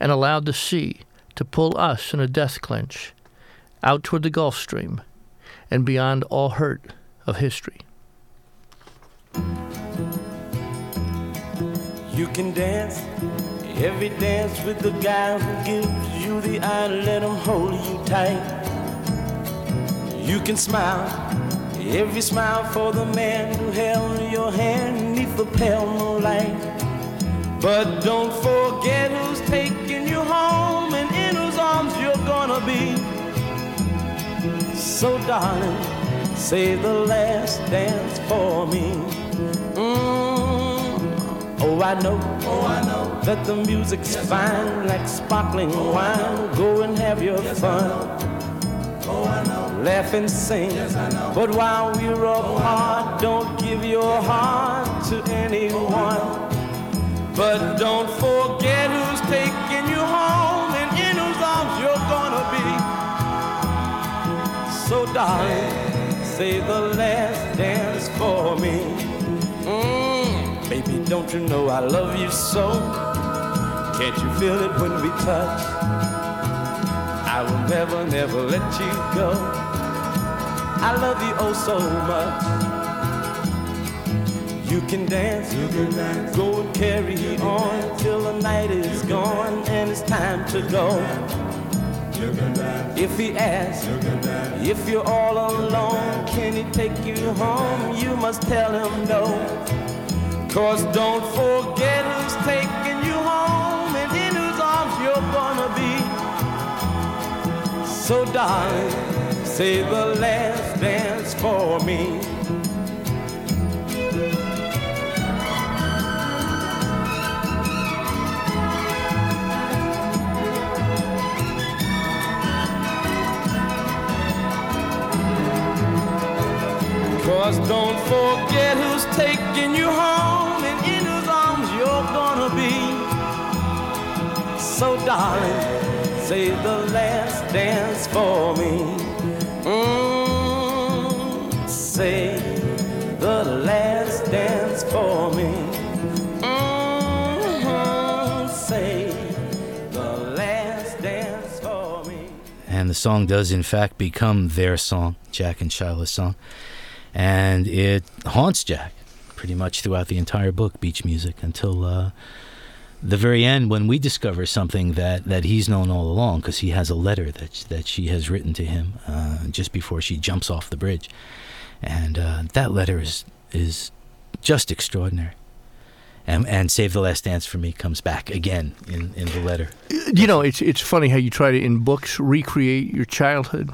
and allowed the sea to pull us in a death clinch out toward the Gulf Stream and beyond all hurt of history.
You can dance Every dance with the guy who gives you the eye, let him hold you tight. You can smile, every smile for the man who held your hand neath the pale moonlight. But don't forget who's taking you home and in whose arms you're gonna be. So, darling, say the last dance for me. Mm. Oh, I know, oh, I know that the music's yes, fine, like sparkling oh, wine. Go and have your yes, fun. Oh, I know. Laugh and sing. Yes, but while we're oh, apart, don't give your heart to anyone. But don't forget who's taking you home and in whose arms you're gonna be. So, darling, say the last dance for me. Don't you know I love you so? Can't you feel it when we touch? I will never, never let you go. I love you oh so much. You can dance, you can dance. go and carry on till the night is gone and it's time to go. If he asks if you're all alone, can he take you home? You must tell him no. Cause don't forget who's taking you home and in whose arms you're gonna be. So darling, say the last dance for me. Don't forget who's taking you home So, darling, save the last dance for me. Say the last dance for me. Mm, say the last dance for me.
And the song does, in fact, become their song, Jack and Shyla's song. And it haunts Jack pretty much throughout the entire book, Beach Music, until uh, the very end when we discover something that, that he's known all along because he has a letter that, that she has written to him uh, just before she jumps off the bridge. And uh, that letter is, is just extraordinary. And, and Save the Last Dance for Me comes back again in, in the letter.
You know, it's it's funny how you try to in books recreate your childhood,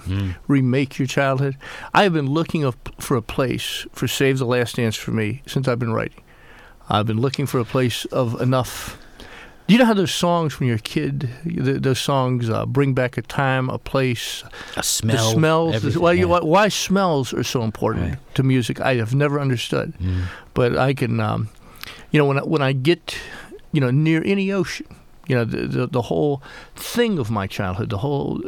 remake your childhood. I have been looking up for a place for Save the Last Dance for me since I've been writing. I've been looking for a place of enough. Do you know how those songs when you're a kid, th- those songs uh, bring back a time, a place,
A smell.
the smells? the- why, you,
yeah.
why, why smells are so important
Right.
to music? I have never understood,
Mm.
but I can. Um, you know, when I, when I get, you know, near any ocean, you know, the the, the whole thing of my childhood, the whole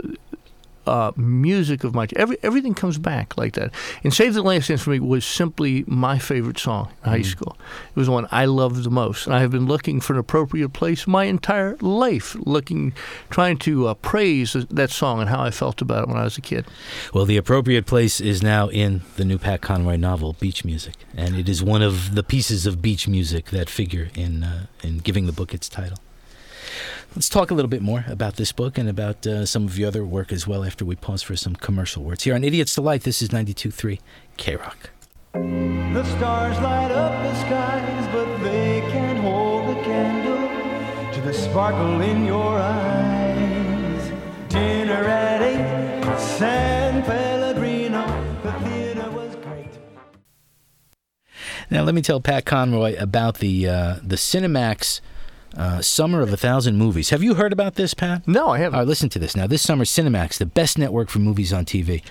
uh, music of my every everything comes back like that. And Save the Last Dance for me was simply my favorite song in high school. It was the one I loved the most, and I have been looking for an appropriate place my entire life, looking, trying to uh, praise that song and how I felt about it when I was a kid.
Well, the appropriate place is now in the new Pat Conroy novel, Beach Music, and it is one of the pieces of beach music that figure in uh, in giving the book its title. Let's talk a little bit more about this book and about uh, some of your other work as well after we pause for some commercial words. Here on Idiot's Delight, this is 92.3 K-Rock.
The stars light up the skies, but they can't hold the candle to the sparkle in your eyes. Dinner at eight, San Pellegrino. The theater was great.
Now, let me tell Pat Conroy about the uh, the Cinemax uh, Summer of a Thousand Movies. Have you heard about this, Pat?
No, I haven't.
All right, listen to this. Now, this summer, Cinemax, the best network for movies on TV,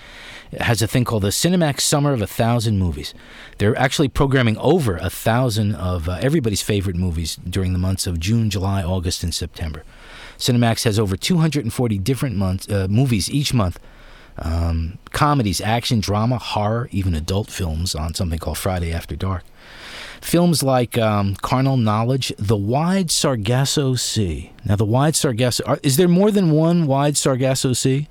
has a thing called the Cinemax Summer of a Thousand Movies. They're actually programming over a thousand of uh, everybody's favorite movies during the months of June, July, August, and September. Cinemax has over 240 different months, uh, movies each month. Um, comedies, action, drama, horror, even adult films on something called Friday After Dark. Films like um, Carnal Knowledge, The Wide Sargasso Sea. Now, the Wide Sargasso, are, is there more than one Wide Sargasso Sea?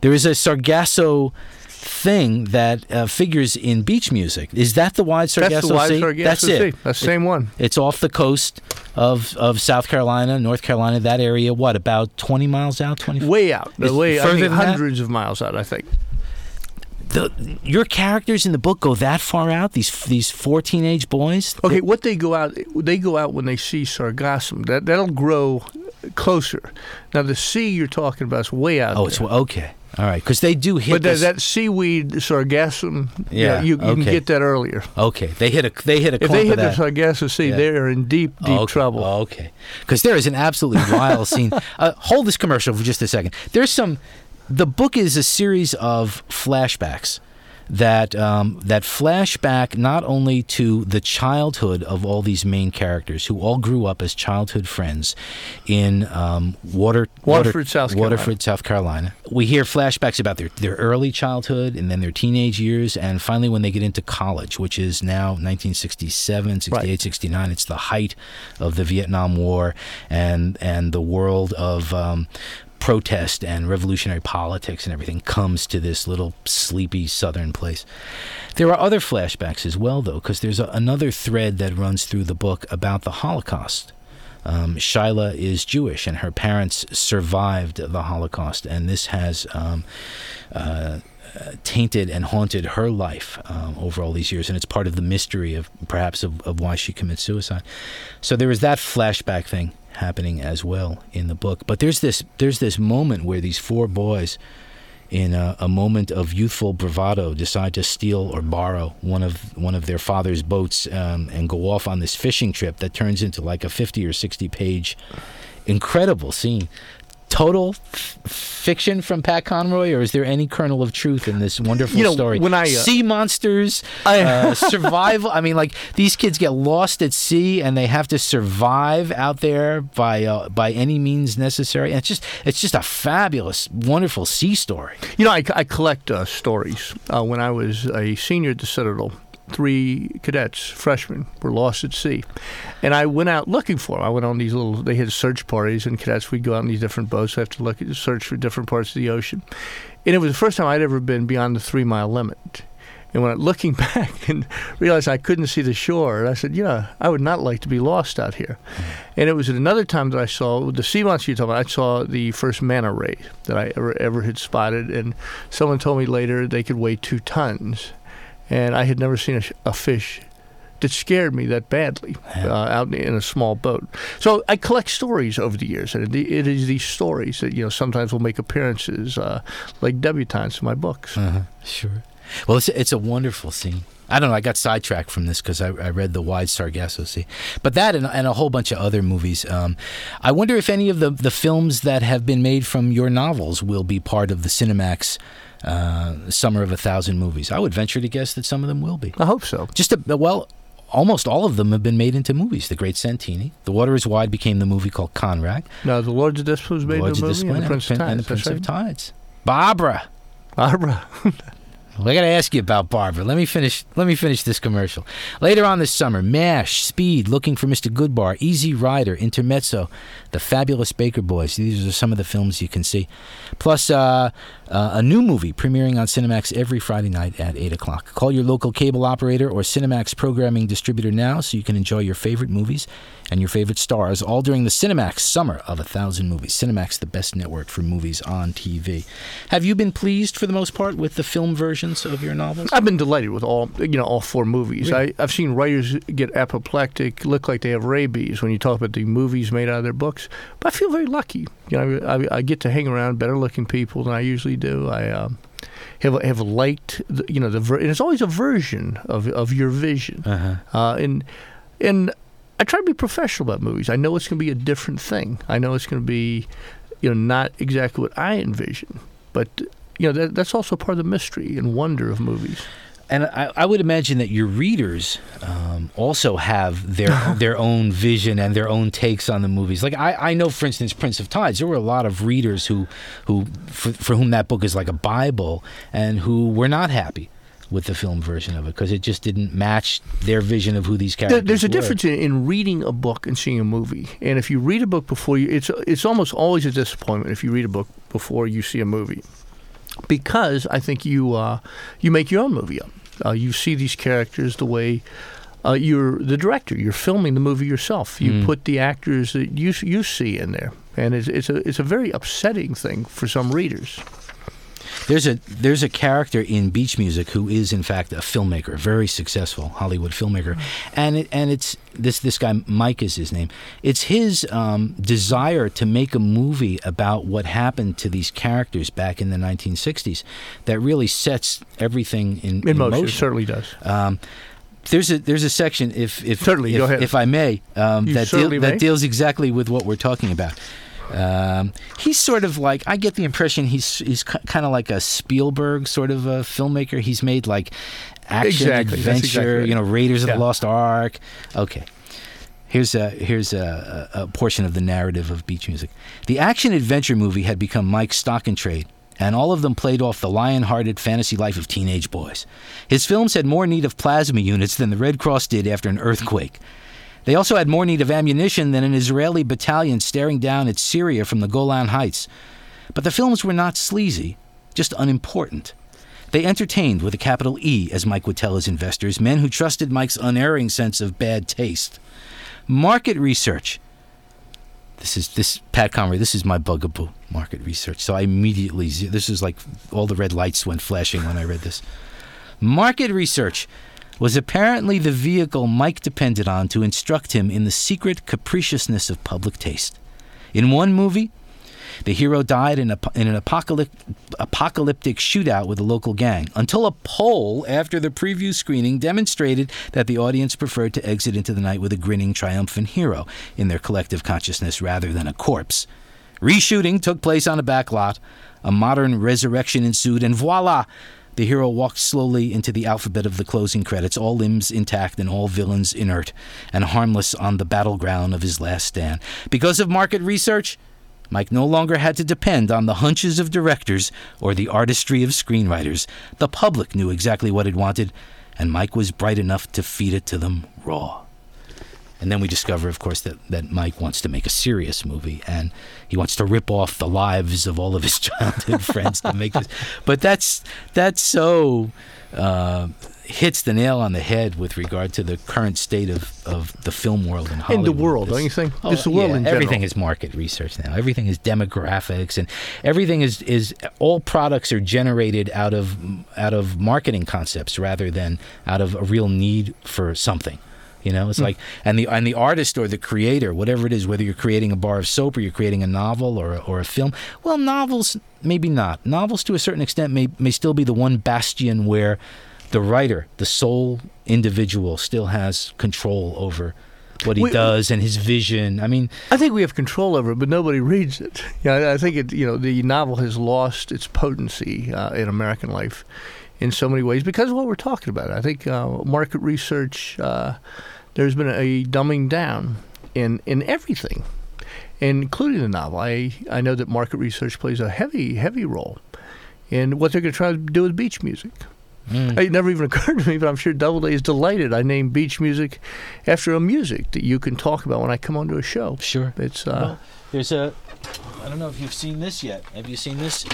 There is a Sargasso thing that uh, figures in beach music. Is that the Wide Sargasso
That's the wide
Sea?
Sargasso
That's it.
Sea. That's the same one.
It's off the coast of, of South Carolina, North Carolina, that area. What, about 20 miles out? 20?
Way out.
Is
way, I
further than that?
hundreds of miles out, I think.
The, your characters in the book go that far out? These these four teenage boys?
Okay, what they go out, they go out when they see sargassum. That that'll grow closer. Now the sea you're talking about is way out.
Oh, it's okay. All right, because they do hit.
But that, that seaweed sargassum,
Yeah,
you, you can get that earlier.
okay, they hit a they hit a
If they hit the
that.
Sargasso Sea,
Yeah.
they're in deep, deep
okay.
trouble.
Okay, because there is an absolutely wild scene. Uh, hold this commercial for just a second. There's some. The book is a series of flashbacks that um, that flashback not only to the childhood of all these main characters who all grew up as childhood friends in um, Water,
Waterford,
Water-
South Carolina.
Waterford, South Carolina. We hear flashbacks about their, their early childhood and then their teenage years, and finally when they get into college, which is now 1967, 68,
Right.
69. It's the height of the Vietnam War and and the world of um, protest and revolutionary politics and everything comes to this little sleepy southern place. There are other flashbacks as well, though, because there's a, another thread that runs through the book about the Holocaust. Um, Shyla is Jewish, and her parents survived the Holocaust, and this has um, uh, tainted and haunted her life um, over all these years, and it's part of the mystery of perhaps of, of why she commits suicide. So there is that flashback thing happening as well in the book. But there's this there's this moment where these four boys, in a, a moment of youthful bravado, decide to steal or borrow one of one of their father's boats um, and go off on this fishing trip that turns into like a 50 or 60 page incredible scene. Total f- fiction from Pat Conroy, or is there any kernel of truth in this wonderful
You know,
story?
when I, uh,
sea monsters,
I-
uh, survival. I mean, like these kids get lost at sea and they have to survive out there by uh, by any means necessary. And it's just it's just a fabulous, wonderful sea story.
You know, I, I collect uh, stories. Uh, when I was a senior at the Citadel, three cadets, freshmen, were lost at sea. And I went out looking for them. I went on these little, they had search parties, and cadets we'd go out on these different boats. I have to look at, search for different parts of the ocean. And it was the first time I'd ever been beyond the three mile limit. And when I looking back and realized I couldn't see the shore, I said, "Yeah, I would not like to be lost out here." Mm. And it was at another time that I saw the sea monster you're talking about. I saw the first manta ray that I ever ever had spotted, and someone told me later they could weigh two tons, and I had never seen a, a fish that scared me that badly uh, out in a small boat. So I collect stories over the years, and it it is these stories that you know sometimes will make appearances uh, like debutantes in my books.
Uh-huh. Sure. Well, it's it's a wonderful scene. I don't know. I got sidetracked from this because I, I read the Wide Sargasso Sea, but that and, and a whole bunch of other movies. Um, I wonder if any of the the films that have been made from your novels will be part of the Cinemax uh, Summer of a Thousand Movies. I would venture to guess that some of them will be.
I hope so.
Just a, well, almost all of them have been made into movies. The Great Santini, The Water Is Wide became the movie called Conrack.
Now, the Lords of Discipline was made into a movie, and the Prince of Tides.
and the Prince
that's
of. Tides. Barbara.
Barbara.
I got to ask you about Barbara. Let me finish. Let me finish this commercial. Later on this summer, Mash, Speed, Looking for Mr. Goodbar, Easy Rider, Intermezzo, The Fabulous Baker Boys. These are some of the films you can see. Plus, uh, uh, a new movie premiering on Cinemax every Friday night at eight o'clock. Call your local cable operator or Cinemax programming distributor now, so you can enjoy your favorite movies and your favorite stars all during the Cinemax Summer of a Thousand Movies. Cinemax, the best network for movies on TV. Have you been pleased, for the most part, with the film versions of your novels?
I've been delighted with all you know all four movies. I, I've seen writers get apoplectic, look like they have rabies when you talk about the movies made out of their books. But I feel very lucky. You know, I, I get to hang around better looking people than I usually do. I um, have have liked the, you know the ver- and it's always a version of of your vision.
Uh-huh.
Uh, and and I try to be professional about movies. I know it's going to be a different thing. I know it's going to be, you know, not exactly what I envision. But you know, that, that's also part of the mystery and wonder of movies.
And I, I would imagine that your readers um, also have their their own vision and their own takes on the movies. Like I, I know, for instance, Prince of Tides. There were a lot of readers who, who for, for whom that book is like a bible, and who were not happy with the film version of it because it just didn't match their vision of who these characters.
There's a
were.
difference in, in reading a book and seeing a movie. And if you read a book before you, it's it's almost always a disappointment if you read a book before you see a movie, because I think you uh, you make your own movie up. Uh, you see these characters the way. Uh, you're the director. You're filming the movie yourself. You
Mm.
put the actors that you you see in there, and it's it's a it's a very upsetting thing for some readers.
There's a there's a character in Beach Music who is in fact a filmmaker, a very successful Hollywood filmmaker, and it, and it's this this guy Mike is his name. It's his um, desire to make a movie about what happened to these characters back in the 1960s that really sets everything in,
In motion, it certainly does.
um, there's a there's a section if if
Certainly,
if,
go ahead.
if I may um, that
may.
that deals exactly with what we're talking about. Um, he's sort of like I get the impression he's he's kind of like a Spielberg sort of a filmmaker. He's made like action
Exactly,
adventure,
exactly right.
you know, Raiders of
Yeah.
the Lost Ark. Okay. Here's a here's a, a a portion of the narrative of Beach Music. The action adventure movie had become Mike's stock and trade, and all of them played off the lion-hearted fantasy life of teenage boys. His films had more need of plasma units than the Red Cross did after an earthquake. They also had more need of ammunition than an Israeli battalion staring down at Syria from the Golan Heights. But the films were not sleazy, just unimportant. They entertained with a capital E, as Mike would tell his investors, men who trusted Mike's unerring sense of bad taste. Market research. This is this Pat Conroy. This is my bugaboo. Market research. So I immediately this is like all the red lights went flashing when I read this. Market research was apparently the vehicle Mike depended on to instruct him in the secret capriciousness of public taste. In one movie, the hero died in, a, in an apocalyp, apocalyptic shootout with a local gang until a poll after the preview screening demonstrated that the audience preferred to exit into the night with a grinning, triumphant hero in their collective consciousness rather than a corpse. Reshooting took place on a back lot. A modern resurrection ensued, and voila! The hero walked slowly into the alphabet of the closing credits, all limbs intact and all villains inert and harmless on the battleground of his last stand. Because of market research, Mike no longer had to depend on the hunches of directors or the artistry of screenwriters. The public knew exactly what it wanted, and Mike was bright enough to feed it to them raw. And then we discover, of course, that, that Mike wants to make a serious movie and he wants to rip off the lives of all of his childhood friends to make this. But that's that's so uh, hits the nail on the head with regard to the current state of, of the film world in Hollywood.
In the world, don't you think?
Oh,
the world
yeah,
in general.
Everything is market research now. Everything is demographics, and everything is is all products are generated out of out of marketing concepts rather than out of a real need for something. You know, it's like and the and the artist or the creator, whatever it is, whether you're creating a bar of soap or you're creating a novel or or a film. Well, novels maybe not. Novels to a certain extent may may still be the one bastion where the writer, the sole individual, still has control over what he
We-
does and his vision. I mean,
I think we have control over it, but nobody reads it. Yeah, I think it. You know, the novel has lost its potency uh, in American life in so many ways because of what we're talking about. I think uh, market research. Uh, there's been a dumbing down in in everything, including the novel. I I know that market research plays a heavy heavy role in what they're going to try to do with beach music.
mm,
It never even occurred to me, but I'm sure Doubleday is delighted. I named beach music after a music that you can talk about when I come onto a show.
sure.
It's uh,
Well, there's a. I don't know if you've seen this yet. Have you seen this?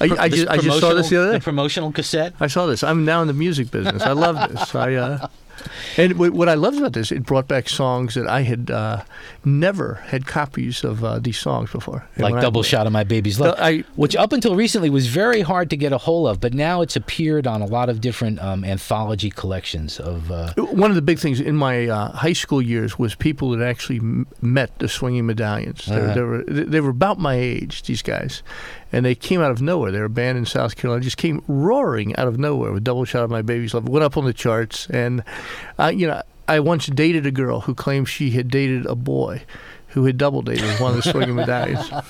I, I, just, I just saw this the other day.
promotional cassette.
I saw this. I'm now in the music business. I love this. I uh, and what what I loved about this, it brought back songs that I had uh, never had copies of uh, these songs before. And
Like
when I-
Double Shot of My Baby's Love,
I-
which up until recently was very hard to get a hold of, but now it's appeared on a lot of different um, anthology collections of. Uh,
One of the big things in my uh, high school years was people that actually m- met the Swinging Medallions.
Uh-huh.
they were they were about my age, these guys, and they came out of nowhere. They were a band in South Carolina, just came roaring out of nowhere with "Double Shot of My Baby's Love." Went up on the charts, and I, you know, I once dated a girl who claimed she had dated a boy. Who had double dated with one of the swinging medallions?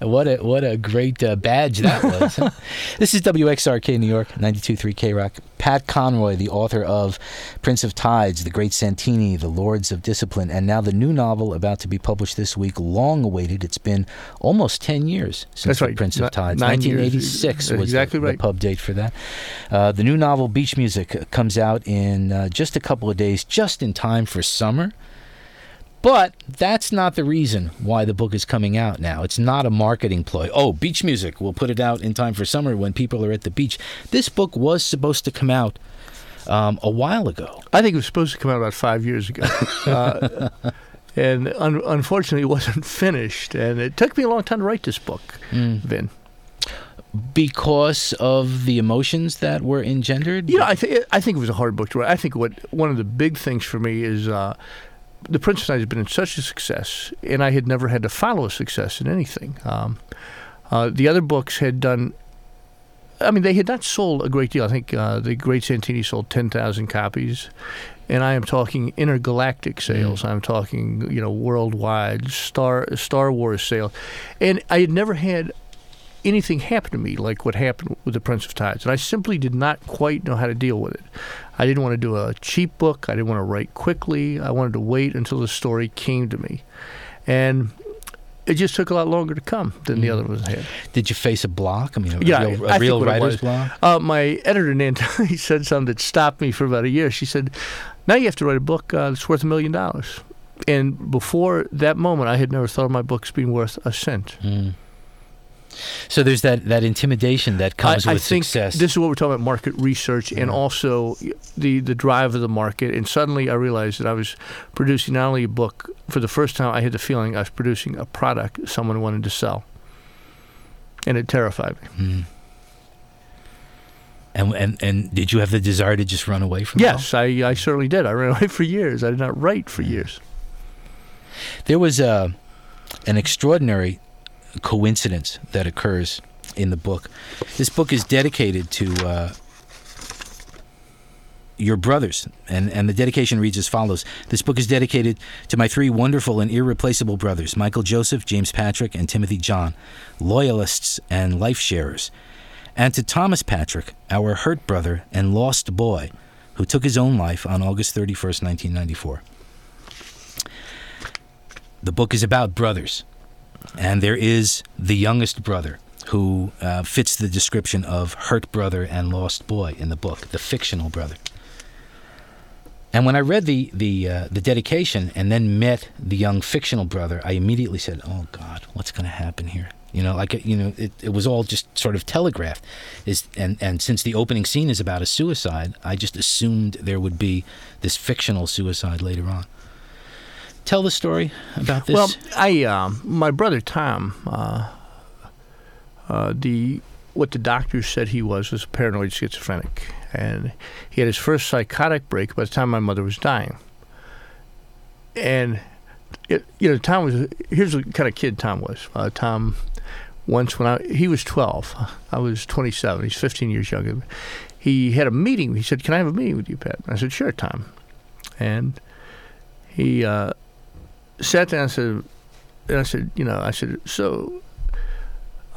What a what a great uh, badge that was. this is WXRK New York, 92.3 K Rock. Pat Conroy, the author of Prince of Tides, The Great Santini, The Lords of Discipline, and now the new novel about to be published this week, long awaited. It's been almost 10 years since
right.
Prince of Tides.
nine years.
1986 was
exactly
the,
right.
the pub date for that. Uh, the new novel, Beach Music, comes out in uh, just a couple of days, just in time for summer. But that's not the reason why the book is coming out now. It's not a marketing ploy. Oh, beach music, we'll put it out in time for summer when people are at the beach. This book was supposed to come out um, a while ago.
I think it was supposed to come out about five years ago. Uh, and un- unfortunately, it wasn't finished. And it took me a long time to write this book, Vin.
because of the emotions that were engendered.
You know, I, th- I think it was a hard book to write. I think what one of the big things for me is uh, The Prince of Tides has been such a success, and I had never had to follow a success in anything. Um, uh, the other books had done. I mean, they had not sold a great deal. I think uh, the Great Santini sold ten thousand copies, and I am talking intergalactic sales. I'm talking, you know, worldwide Star Star Wars sales, and I had never had anything happen to me like what happened with the Prince of Tides, and I simply did not quite know how to deal with it. I didn't want to do a cheap book. I didn't want to write quickly. I wanted to wait until the story came to me, and it just took a lot longer to come than the other ones had.
Did you face a block? I mean, a
Yeah,
real, a real writer's block?
Uh, my editor Nancy said something that stopped me for about a year. She said, "Now you have to write a book uh, that's worth a million dollars." And before that moment, I had never thought of my books being worth a cent.
So there's that, that intimidation that comes
I,
with
I think
success.
this is what we're talking about: market research and mm-hmm. also the the drive of the market. And suddenly, I realized that I was producing not only a book. For the first time, I had the feeling I was producing a product someone wanted to sell, and it terrified me. Hmm.
and, and and did you have the desire to just run away from it?
Yes, I, I certainly did. I ran away for years. I did not write for hmm. years.
There was a, an extraordinary coincidence that occurs in the book. This book is dedicated to uh, your brothers. And, and the dedication reads as follows This book is dedicated to my three wonderful and irreplaceable brothers, Michael Joseph, James Patrick, and Timothy John, loyalists and life sharers. And to Thomas Patrick, our hurt brother and lost boy, who took his own life on August 31st, 1994. The book is about brothers, and there is the youngest brother who uh, fits the description of hurt brother and lost boy in the book, the fictional brother. And when I read the the uh, the dedication and then met the young fictional brother, I immediately said, "Oh God, what's going to happen here?" You know, like you know, it, it was all just sort of telegraphed. Is and and since the opening scene is about a suicide, I just assumed there would be this fictional suicide later on. Tell the story about this.
Well, I um, my brother Tom, uh, uh, the what the doctors said he was was paranoid schizophrenic, and he had his first psychotic break by the time my mother was dying. And it, you know, Tom was here's the kind of kid Tom was. Uh, Tom, once when I he was 12, I was 27. He's 15 years younger. He had a meeting. He said, "Can I have a meeting with you, Pat?" I said, "Sure, Tom." And he uh, sat down and said, and I said, you know, I said, so,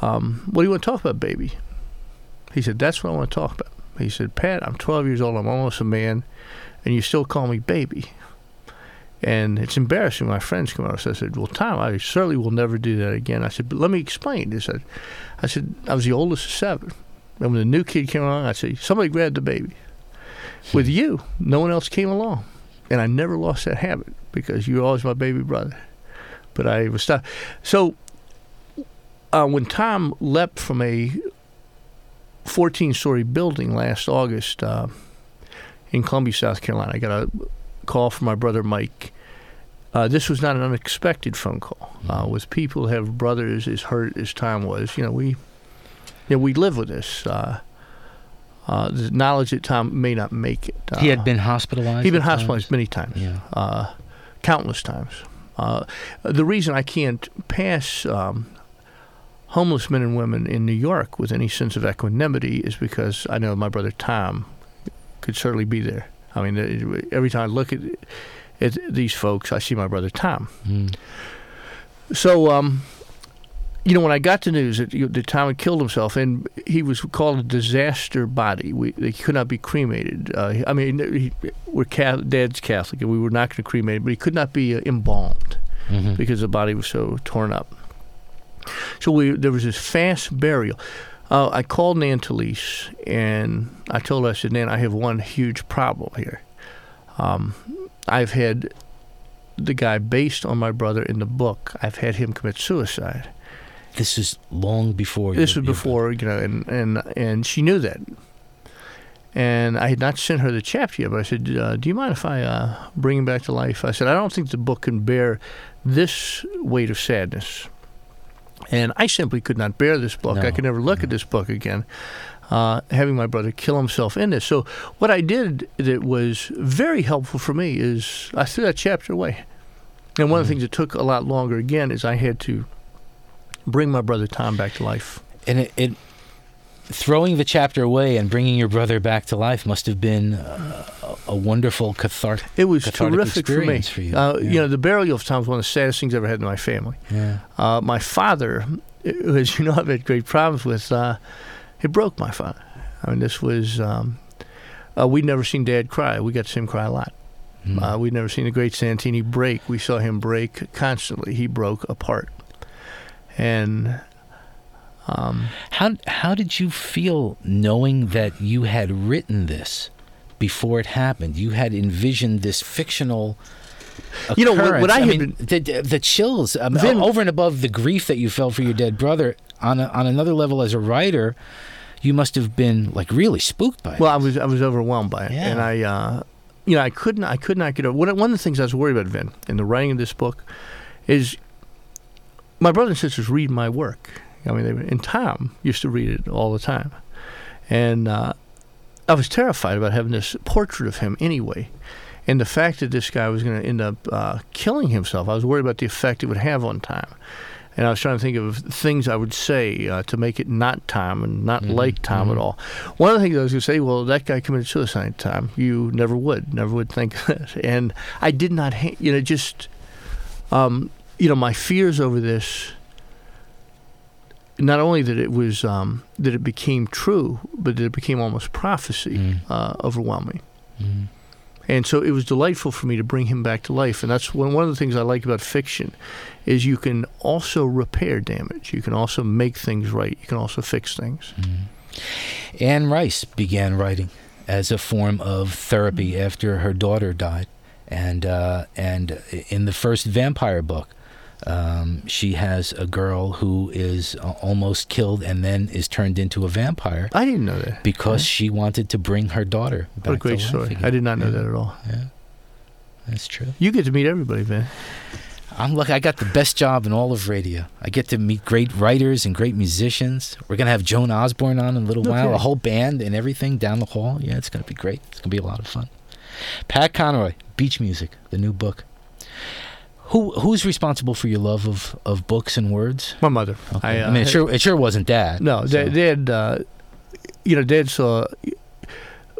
um, what do you want to talk about, baby? He said, that's what I want to talk about. He said, Pat, I'm 12 years old. I'm almost a man, and you still call me baby. And it's embarrassing when my friends come out. So I said, well, Tom, I certainly will never do that again. I said, but let me explain. He said, I said, I was the oldest of seven. And when the new kid came along, I said, somebody grabbed the baby. With you, no one else came along. And I never lost that habit because you were always my baby brother. But I was stuck. So uh, when Tom leapt from a 14 story building last August uh, in Columbia, South Carolina, I got a call from my brother Mike. Uh, this was not an unexpected phone call. Uh, with people who have brothers as hurt as Tom was, you know, we, you know, we live with this. Uh, uh, the knowledge that Tom may not make it.
he had
Uh,
been hospitalized.
He'd been
at times?
hospitalized many times,
Yeah.
uh, countless times. Uh, the reason I can't pass um, homeless men and women in New York with any sense of equanimity is because I know my brother Tom could certainly be there. I mean, every time I look at, at these folks, I see my brother Tom.
Mm.
So, um, you know, when I got the news that, you- that Tom had killed himself, and he was called a disaster body, we, they could not be cremated. Uh, I mean, he, we're Catholic, Dad's Catholic, and we were not going to cremate him, but he could not be uh, embalmed
Mhm.
because the body was so torn up. So we there was this fast burial. Uh, I called Nan Talese and I told her, I said, Nan, I have one huge problem here. Um, I've had the guy based on my brother in the book. I've had him commit suicide.
This is long before.
This was before, you know, and, and and she knew that. And I had not sent her the chapter yet, but I said, uh, "Do you mind if I uh, bring him back to life?" I said, "I don't think the book can bear this weight of sadness." And I simply could not bear this book. I could never look at this book again. Uh, having my brother kill himself in this. So what I did that was very helpful for me is I threw that chapter away. And one of the things that took a lot longer again is I had to bring my brother Tom back to life.
and it, it throwing the chapter away and bringing your brother back to life must have been uh, a, a wonderful cathartic.
It was
cathartic
terrific for me.
for you.
Uh,
Yeah.
You know, the burial of Tom was one of the saddest things I ever had in my family.
Yeah.
Uh, my father, as you know, I've had great problems with, uh, it broke my father. I mean, this was, um, uh, we'd never seen Dad cry. We got to see him cry a lot.
Mm.
Uh, we'd never seen the great Santini break. We saw him break constantly. He broke apart. And um,
How how did you feel knowing that you had written this before it happened? You had envisioned this fictional.
You know, what- what
occurrence.
I had
mean, the, the chills um,
Vin-
over and above the grief that you felt for your dead brother. On a, on another level, as a writer, you must have been like really spooked by it.
Well, I was I was overwhelmed by it,
Yeah.
and I, uh, you know, I couldn't I could not get over. One, one of the things I was worried about, Vin, in the writing of this book, is my brothers and sisters read my work. I mean, they, and Tom used to read it all the time, and uh, I was terrified about having this portrait of him anyway. And the fact that this guy was going to end up uh, killing himself, I was worried about the effect it would have on Tom. And I was trying to think of things I would say uh, to make it not Tom and not
Mhm,
like Tom at
mhm.
all. One of the things I was going to say, well, that guy committed suicide, Tom. You never would, never would think that. And I did not, ha- you know, just, um, you know, my fears over this. Not only that it was um, that it became true, but that it became almost prophecy,
Mm.
uh, overwhelming.
Mhm.
And so it was delightful for me to bring him back to life. And that's one, one of the things I like about fiction is you can also repair damage. You can also make things right. You can also fix things.
Anne Rice began writing as a form of therapy after her daughter died, and uh, and in the first vampire book, um, she has a girl who is uh, almost killed and then is turned into a vampire
I didn't know that.
because she wanted to bring her daughter back
What a great
to life
story.
again.
I did not know
Yeah.
that at all.
Yeah, that's true.
You get to meet everybody, man.
I'm lucky. I got the best job in all of radio. I get to meet great writers and great musicians. We're gonna have Joan Osborne on in a little
No
while, a whole band and everything down the hall. Yeah, it's gonna be great. It's gonna be a lot of fun. Pat Conroy, Beach Music, the new book. Who who's responsible for your love of, of books and words?
My mother.
Okay. I,
uh,
mean, it sure it sure wasn't Dad.
No,
so-
Dad, Dad uh, you know, Dad saw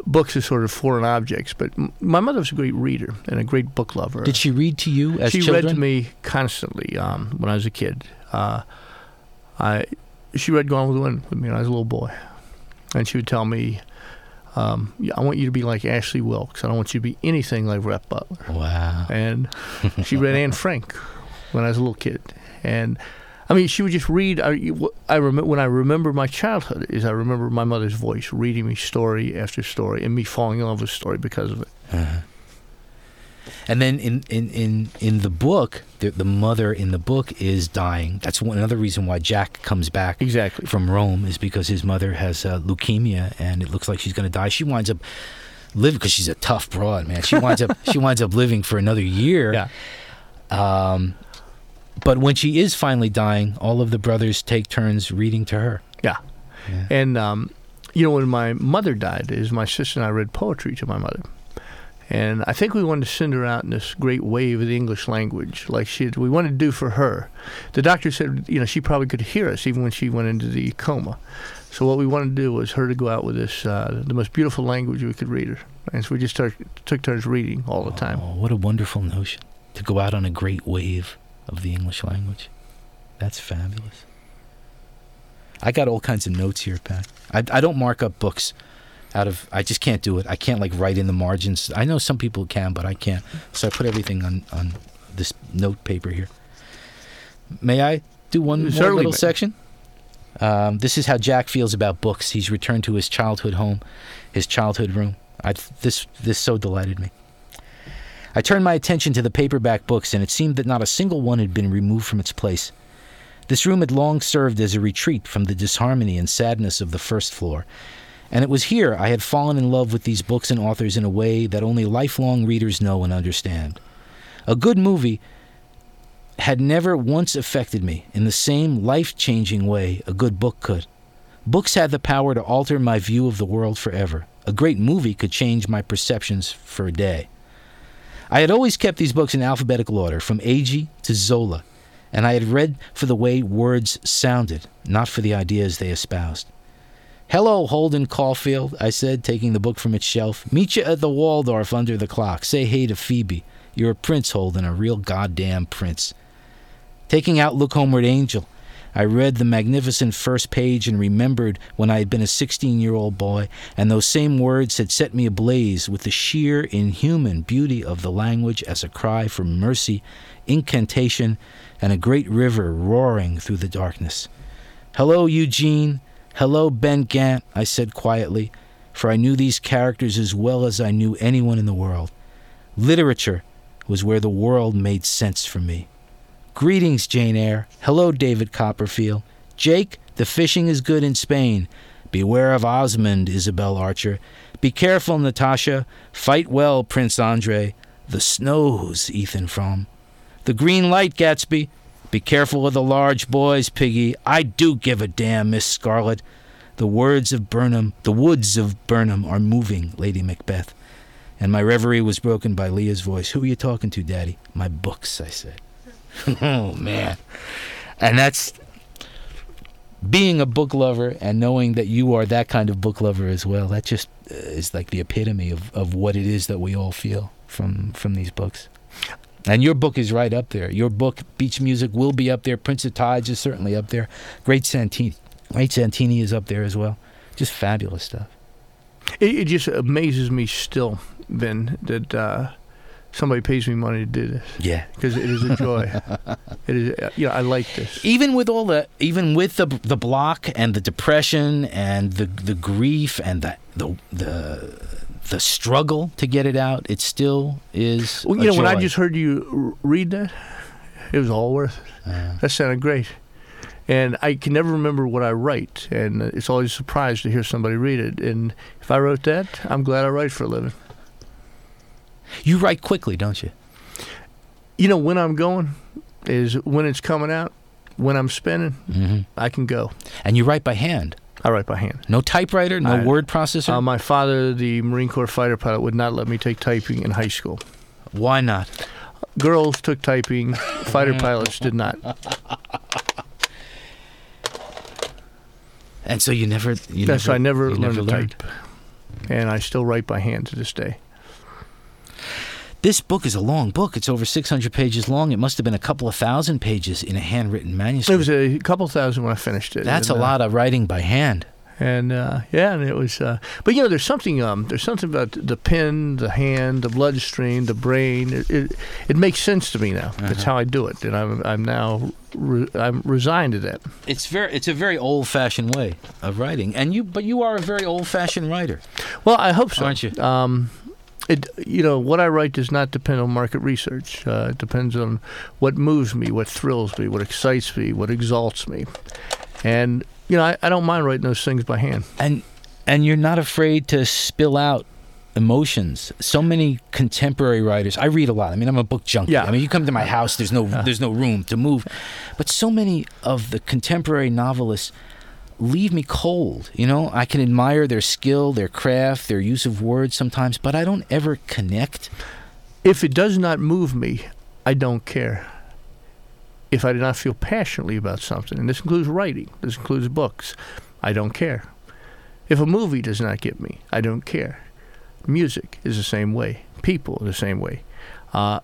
books as sort of foreign objects, but my mother was a great reader and a great book lover.
Did she read to you as
she
children?
read to me constantly um, when I was a kid. Uh, I she read Gone with the Wind with me when I was a little boy, and she would tell me, um, "I want you to be like Ashley Wilkes. I don't want you to be anything like Rhett Butler."
Wow.
And she read Anne Frank when I was a little kid, and I mean, she would just read. I, I remember when I remember my childhood is I remember my mother's voice reading me story after story, and me falling in love with story because of it.
Uh-huh. And then in, in, in, in the book, the, the mother in the book is dying. That's one another reason why Jack comes back
Exactly.
from Rome is because his mother has uh, leukemia and it looks like she's going to die. She winds up living because she's a tough broad, man. She winds up she winds up living for another year.
Yeah.
Um, but when she is finally dying, all of the brothers take turns reading to her.
Yeah.
Yeah.
And um, you know, when my mother died, is my sister and I read poetry to my mother. And I think we wanted to send her out in this great wave of the English language, like she we wanted to do for her. The doctor said, you know, she probably could hear us even when she went into the coma. So what we wanted to do was her to go out with this, uh, the most beautiful language we could read her. And so we just took, took turns reading all the time.
Oh, what a wonderful notion to go out on a great wave of the English language. That's fabulous. I got all kinds of notes here, Pat. I, I don't mark up books out of, I just can't do it. I can't like write in the margins. I know some people can, but I can't. So I put everything on, on this note paper here. May I do one more
Certainly,
little
ma-
section? Um, this is how Jack feels about books. He's returned to his childhood home, his childhood room. I, this, this so delighted me. I turned my attention to the paperback books, and it seemed that not a single one had been removed from its place. This room had long served as a retreat from the disharmony and sadness of the first floor, and it was here I had fallen in love with these books and authors in a way that only lifelong readers know and understand. A good movie had never once affected me in the same life changing way a good book could. Books had the power to alter my view of the world forever. A great movie could change my perceptions for a day. I had always kept these books in alphabetical order, from Agee to Zola, and I had read for the way words sounded, not for the ideas they espoused. Hello, Holden Caulfield, I said, taking the book from its shelf. Meet you at the Waldorf under the clock. Say hey to Phoebe. You're a prince, Holden, a real goddamn prince. Taking out Look Homeward Angel, I read the magnificent first page and remembered when I had been a 16 year old boy, and those same words had set me ablaze with the sheer inhuman beauty of the language as a cry for mercy, incantation, and a great river roaring through the darkness. Hello, Eugene. Hello, Ben Gant, I said quietly, for I knew these characters as well as I knew anyone in the world. Literature was where the world made sense for me. Greetings, Jane Eyre. Hello, David Copperfield. Jake, the fishing is good in Spain. Beware of Osmond, Isabel Archer. Be careful, Natasha. Fight well, Prince Andre. The snows, Ethan Frome. The green light, Gatsby. Be careful of the large boys, Piggy. I do give a damn, Miss Scarlett. The words of Birnam, the woods of Birnam are moving, Lady Macbeth. And my reverie was broken by Leah's voice. Who are you talking to, Daddy? My books, I said. oh, man. and that's being a book lover and knowing that you are that kind of book lover as well. That just uh, is like the epitome of, of what it is that we all feel from from these books. And your book is right up there. Your book, Beach Music, will be up there. Prince of Tides is certainly up there. Great Santini, Great Santini is up there as well. Just fabulous stuff.
It, it just amazes me still, Vin, that uh, somebody pays me money to do this
Yeah.
because it is a joy. it is, uh, you know, I like this.
even with all the even with the the block and the depression and the the grief and the the the, the struggle to get it out, it still is.
Well, you know, when I just heard you read that, it was all worth it.
Uh,
That sounded great. And I can never remember what I write, and it's always a surprise to hear somebody read it. And if I wrote that, I'm glad I write for a living.
you write quickly, don't you?
You know, when I'm going is when it's coming out. When I'm spinning,
hmm
I can go.
And you write by hand,
I write by hand.
no typewriter, no
I-
word processor.
Uh, my father, the Marine Corps fighter pilot, would not let me take typing in high school.
Why not?
Girls took typing, fighter pilots did not.
And so you never. You
Yes,
never,
I never learned to
learned.
type. And I still write by hand to this day.
This book is a long book. It's over 600 pages long. It must have been a couple of thousand pages in a handwritten manuscript.
It was a couple thousand when I finished it.
That's a
and, uh,
lot of writing by hand.
And uh, yeah, and it was. Uh, but you know, there's something. Um, there's something about the pen, the hand, the bloodstream, the brain. It it, it makes sense to me now. That's
Uh-huh.
how I do it, and I'm I'm now re- I'm resigned to that.
It's very it's a very old-fashioned way of writing. And you but you are a very old-fashioned writer.
Well, I hope so.
Aren't you?
Um, it you know what I write does not depend on market research. Uh, it depends on what moves me, what thrills me, what excites me, what exalts me, and you know I, I don't mind writing those things by hand.
And and you're not afraid to spill out emotions. So many contemporary writers. I read a lot. I mean, I'm a book junkie.
Yeah.
I mean, you come to my house, there's no there's no room to move. But so many of the contemporary novelists leave me cold. You know, I can admire their skill, their craft, their use of words sometimes, but I don't ever connect.
If it does not move me, I don't care. If I do not feel passionately about something, and this includes writing, this includes books, I don't care. If a movie does not get me, I don't care. Music is the same way. People are the same way. Uh,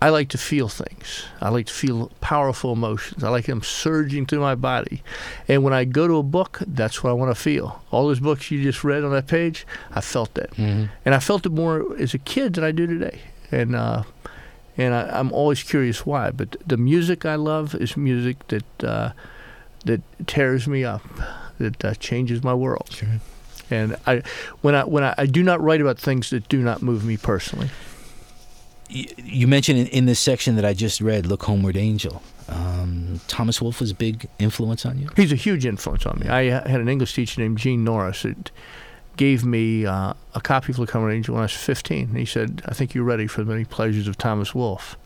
I like to feel things. I like to feel powerful emotions. I like them surging through my body. And when I go to a book, that's what I want to feel. All those books you just read on that page, I felt that. And I felt it more as a kid than I do today. And uh, and I, I'm always curious why. But the music I love is music that uh, that tears me up, that uh, changes my world.
Sure.
And I, when I when I, I do not write about things that do not move me personally.
You mentioned in, in this section that I just read, "Look Homeward, Angel." Um, Thomas Wolfe was a big influence on you.
He's a huge influence on me. I had an English teacher named Gene Norris that gave me uh, a copy of Look Homeward Angel when I was 15. He said, "I think you're ready for the many pleasures of Thomas Wolfe."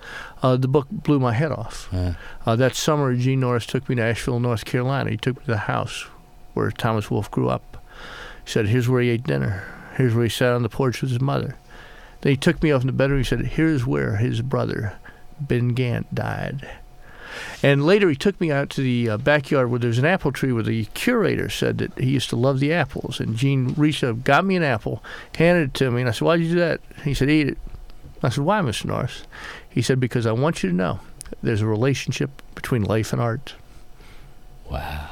Uh, the book blew my head off.
Uh,
Uh, that summer, Gene Norris took me to Asheville, North Carolina. He took me to the house where Thomas Wolfe grew up. He said, Here's where he ate dinner. Here's where he sat on the porch with his mother. Then he took me off in the bedroom. He said, Here's where his brother, Ben Gant, died. And later he took me out to the uh, backyard where there's an apple tree where the curator said that he used to love the apples. And Gene reached up, got me an apple, handed it to me, and I said, Why'd you do that? He said, Eat it. I said, Why, Mr. Norris? He said, Because I want you to know there's a relationship between life and art.
wow.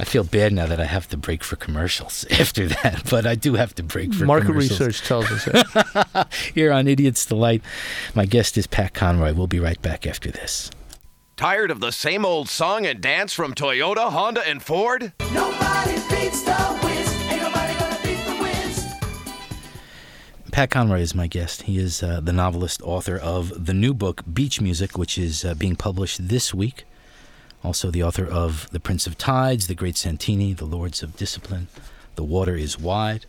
I feel bad now that I have to break for commercials after that, but I do have to break for
Market
commercials.
research tells us that.
Here on Idiot's Delight, my guest is Pat Conroy. We'll be right back after this.
Tired of the same old song and dance from Toyota, Honda, and Ford?
Nobody beats the whiz. Ain't nobody gonna beat the whiz.
Pat Conroy is my guest. He is uh, the novelist, author of the new book, Beach Music, which is uh, being published this week. Also, the author of The Prince of Tides, The Great Santini, The Lords of Discipline, The Water is Wide.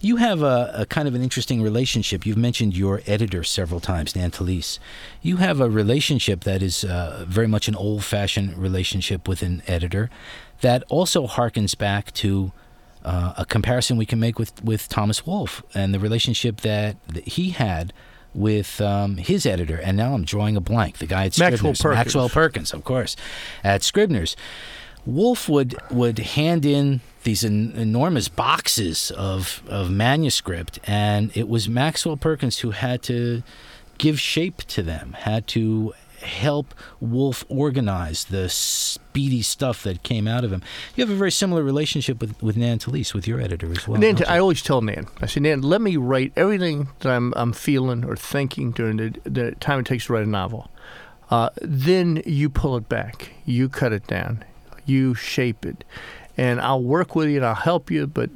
You have a, a kind of an interesting relationship. You've mentioned your editor several times, Nan Talese. You have a relationship that is uh, very much an old fashioned relationship with an editor that also harkens back to uh, a comparison we can make with, with Thomas Wolfe and the relationship that, that he had with um, his editor, and now I'm drawing a blank. The guy at
Maxwell
Scribner's,
Perkins.
Maxwell Perkins, of course, at Scribner's. Wolfe would would hand in these en- enormous boxes of of manuscript, and it was Maxwell Perkins who had to give shape to them, had to help Wolfe organize the speedy stuff that came out of him. You have a very similar relationship with, with Nan Talese, with your editor as well.
Nan,
you?
I always tell Nan, I say, Nan, let me write everything that I'm, I'm feeling or thinking during the, the time it takes to write a novel. Uh, then you pull it back, you cut it down, you shape it, and I'll work with you and I'll help you. But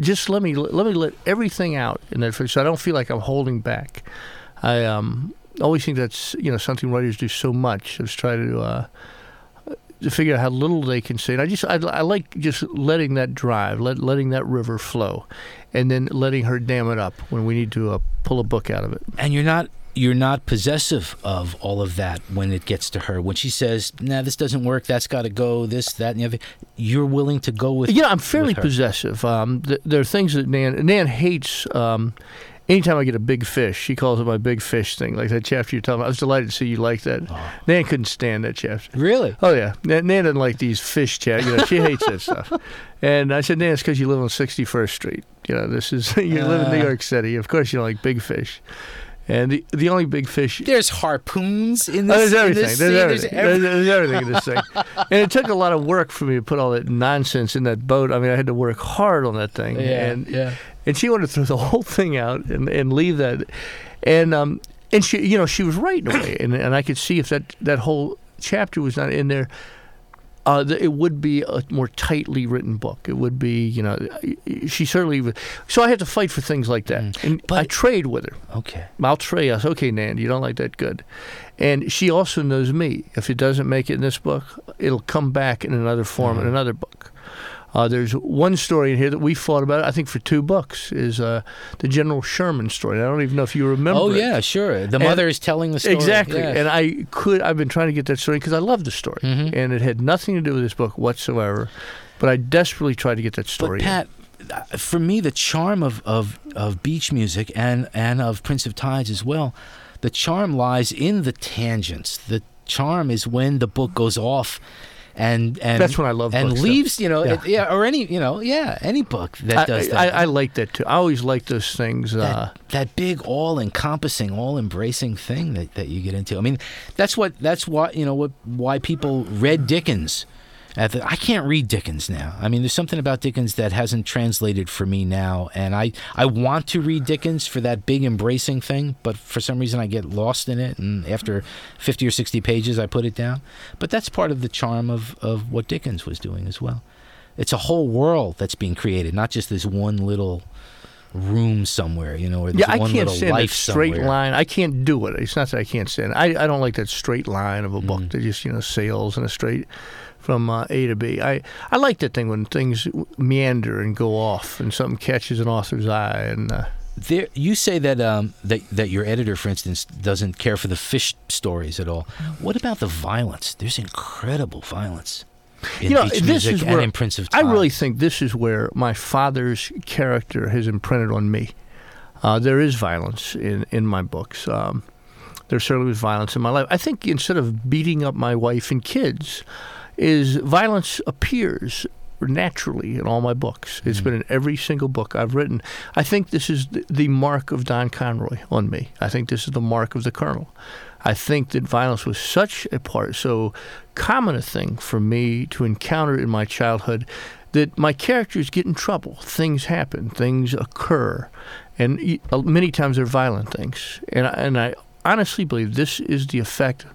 just let me let me let everything out in that, so I don't feel like I'm holding back. I um, always think that's you know something writers do so much is try to. Uh, to figure out how little they can say. And I just I, I like just letting that drive, let, letting that river flow, and then letting her dam it up when we need to uh, pull a book out of it.
and you're not you're not possessive of all of that when it gets to her. When she says, "Nah, this doesn't work. That's got to go. This, that, and the other," you're willing to go with.
You know, I'm fairly possessive. Um, th- there are things that Nan Nan hates. Um, anytime I get a big fish, she calls it my big fish thing, like that chapter you're talking about. I was delighted to see you like that.
Oh.
Nan couldn't stand that chapter.
Really?
Oh yeah, Nan, Nan doesn't like these fish chat. You know, she hates that stuff. And I said, Nan, it's because you live on 61st Street. You know, this is you live in New
Uh.
York City. Of course, you don't like big fish. And the the only big fish
There's harpoons in
Oh,
this.
there's everything.
this
There's everything.
every-
There's, there's everything in this thing. And it took a lot of work for me to put all that nonsense in that boat. I mean, I had to work hard on that thing.
yeah,
And
yeah.
And she wanted to throw the whole thing out and, and leave that. And um and she you know she was right in a way. And and I could see if that that whole chapter was not in there. Uh, it would be a more tightly written book. It would be, you know, she certainly. would- So I had to fight for things like that, and
But-
I trade with her.
Okay.
I'll trade us. Okay, Nan, you don't like that good. And she also knows me. If it doesn't make it in this book, it'll come back in another form in another book. Uh, there's one story in here that we fought about, I think, for two books, is uh, the General Sherman story. I don't even know if you remember
Oh
it.
yeah, sure. The
And-
mother is telling the story.
Exactly.
yes.
And I could, I've been trying to get that story because I love the story.
Mhm.
And it had nothing to do with this book whatsoever. But I desperately tried to get that story.
But. Pat, uh, for me, the charm of, of, of beach music and, and of Prince of Tides as well, the charm lies in the tangents. The charm is when the book goes off, and and
That's when I love
and
books, though.
leaves. You know,
Yeah.
it- yeah, or any you know, yeah, any book that
I,
does that.
I like that too. I always like those things.
that,
uh,
that big all-encompassing all-embracing thing that, that you get into i mean that's what that's why you know what why people read dickens the, i can't read dickens now i mean there's something about dickens that hasn't translated for me now and i i want to read dickens for that big embracing thing but for some reason i get lost in it and after 50 or 60 pages i put it down but that's part of the charm of of what dickens was doing as well it's a whole world that's being created not just this one little room somewhere, you know, or
Yeah, I
one
can't
little
stand that straight
somewhere.
line. I can't do it. It's not that I can't stand it. I, I don't like that straight line of a book
Mm.
that just, you know, sails in a straight from uh, A to B. I, I like that thing when things meander and go off and something catches an author's eye. And uh,
There, you say that um, that that your editor, for instance, doesn't care for the fish stories at all. What about the violence? There's incredible violence in
you know, this
music
is
and
where
in Prince of
I really think this is where my father's character has imprinted on me. Uh, there is violence in, in my books. Um, there certainly was violence in my life. I think instead of beating up my wife and kids, is violence appears naturally in all my books. It's been in every single book I've written. I think this is the, the mark of Don Conroy on me. I think this is the mark of the Colonel. I think that violence was such a part, so common a thing for me to encounter in my childhood that my characters get in trouble. Things happen, things occur, and uh, many times they're violent things. And I, and I honestly believe this is the effect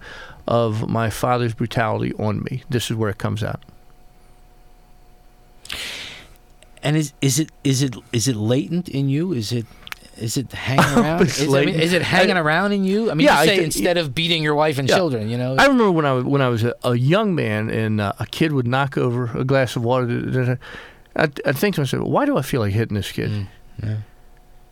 of my father's brutality on me. This is where it comes out.
And is is it is it is it latent in you? Is it is it hanging around? is, I mean, is it hanging
I-
around in you? I mean,
Yeah,
you
I
say
thi-
instead of beating your wife and
Yeah.
children, you know.
I remember when I was when I was a, a young man and uh, a kid would knock over a glass of water. I'd, I'd think to myself, why do I feel like hitting this kid?
Mm, yeah.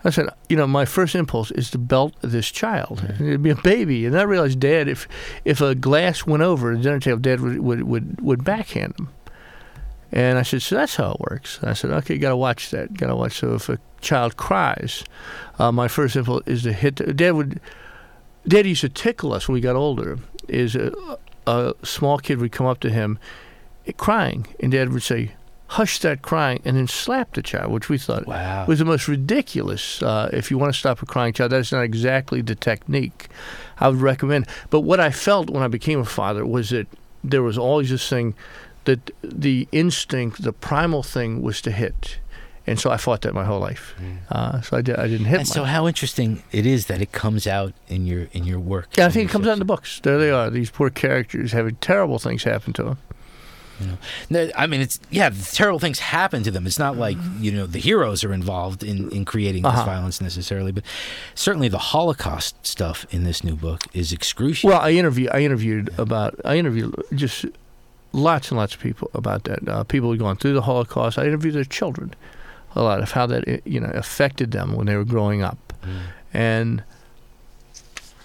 I said, you know, my first impulse is to belt this child. It'd be a baby, and I realized, Dad, if if a glass went over the dinner table, Dad would would would, would backhand him. And I said, so that's how it works. And I said, okay, you got to watch that. Got to watch. So if a child cries, uh, my first impulse is to hit. The, Dad would. Dad used to tickle us when we got older. Is a, a small kid would come up to him, eh, crying, and Dad would say, "Hush that crying," and then slap the child, which we thought
Wow.
was the most ridiculous. Uh, if you want to stop a crying child, that's not exactly the technique I would recommend. But what I felt when I became a father was that there was always this thing that the instinct, the primal thing, was to hit, and so I fought that my whole life. Uh, so I, did, I didn't hit.
And so, how interesting it is that it comes out in your in your work.
yeah, I think it comes out in the books. There they are. These poor characters having terrible things happen to them.
No, I mean, it's yeah, terrible things happen to them. It's not like you know the heroes are involved in in creating this
Uh-huh.
violence necessarily, but certainly the Holocaust stuff in this new book is excruciating.
Well, I interviewed. I interviewed about. I interviewed just lots and lots of people about that. Uh, people who'd gone through the Holocaust. I interviewed their children a lot of how that you know affected them when they were growing up, and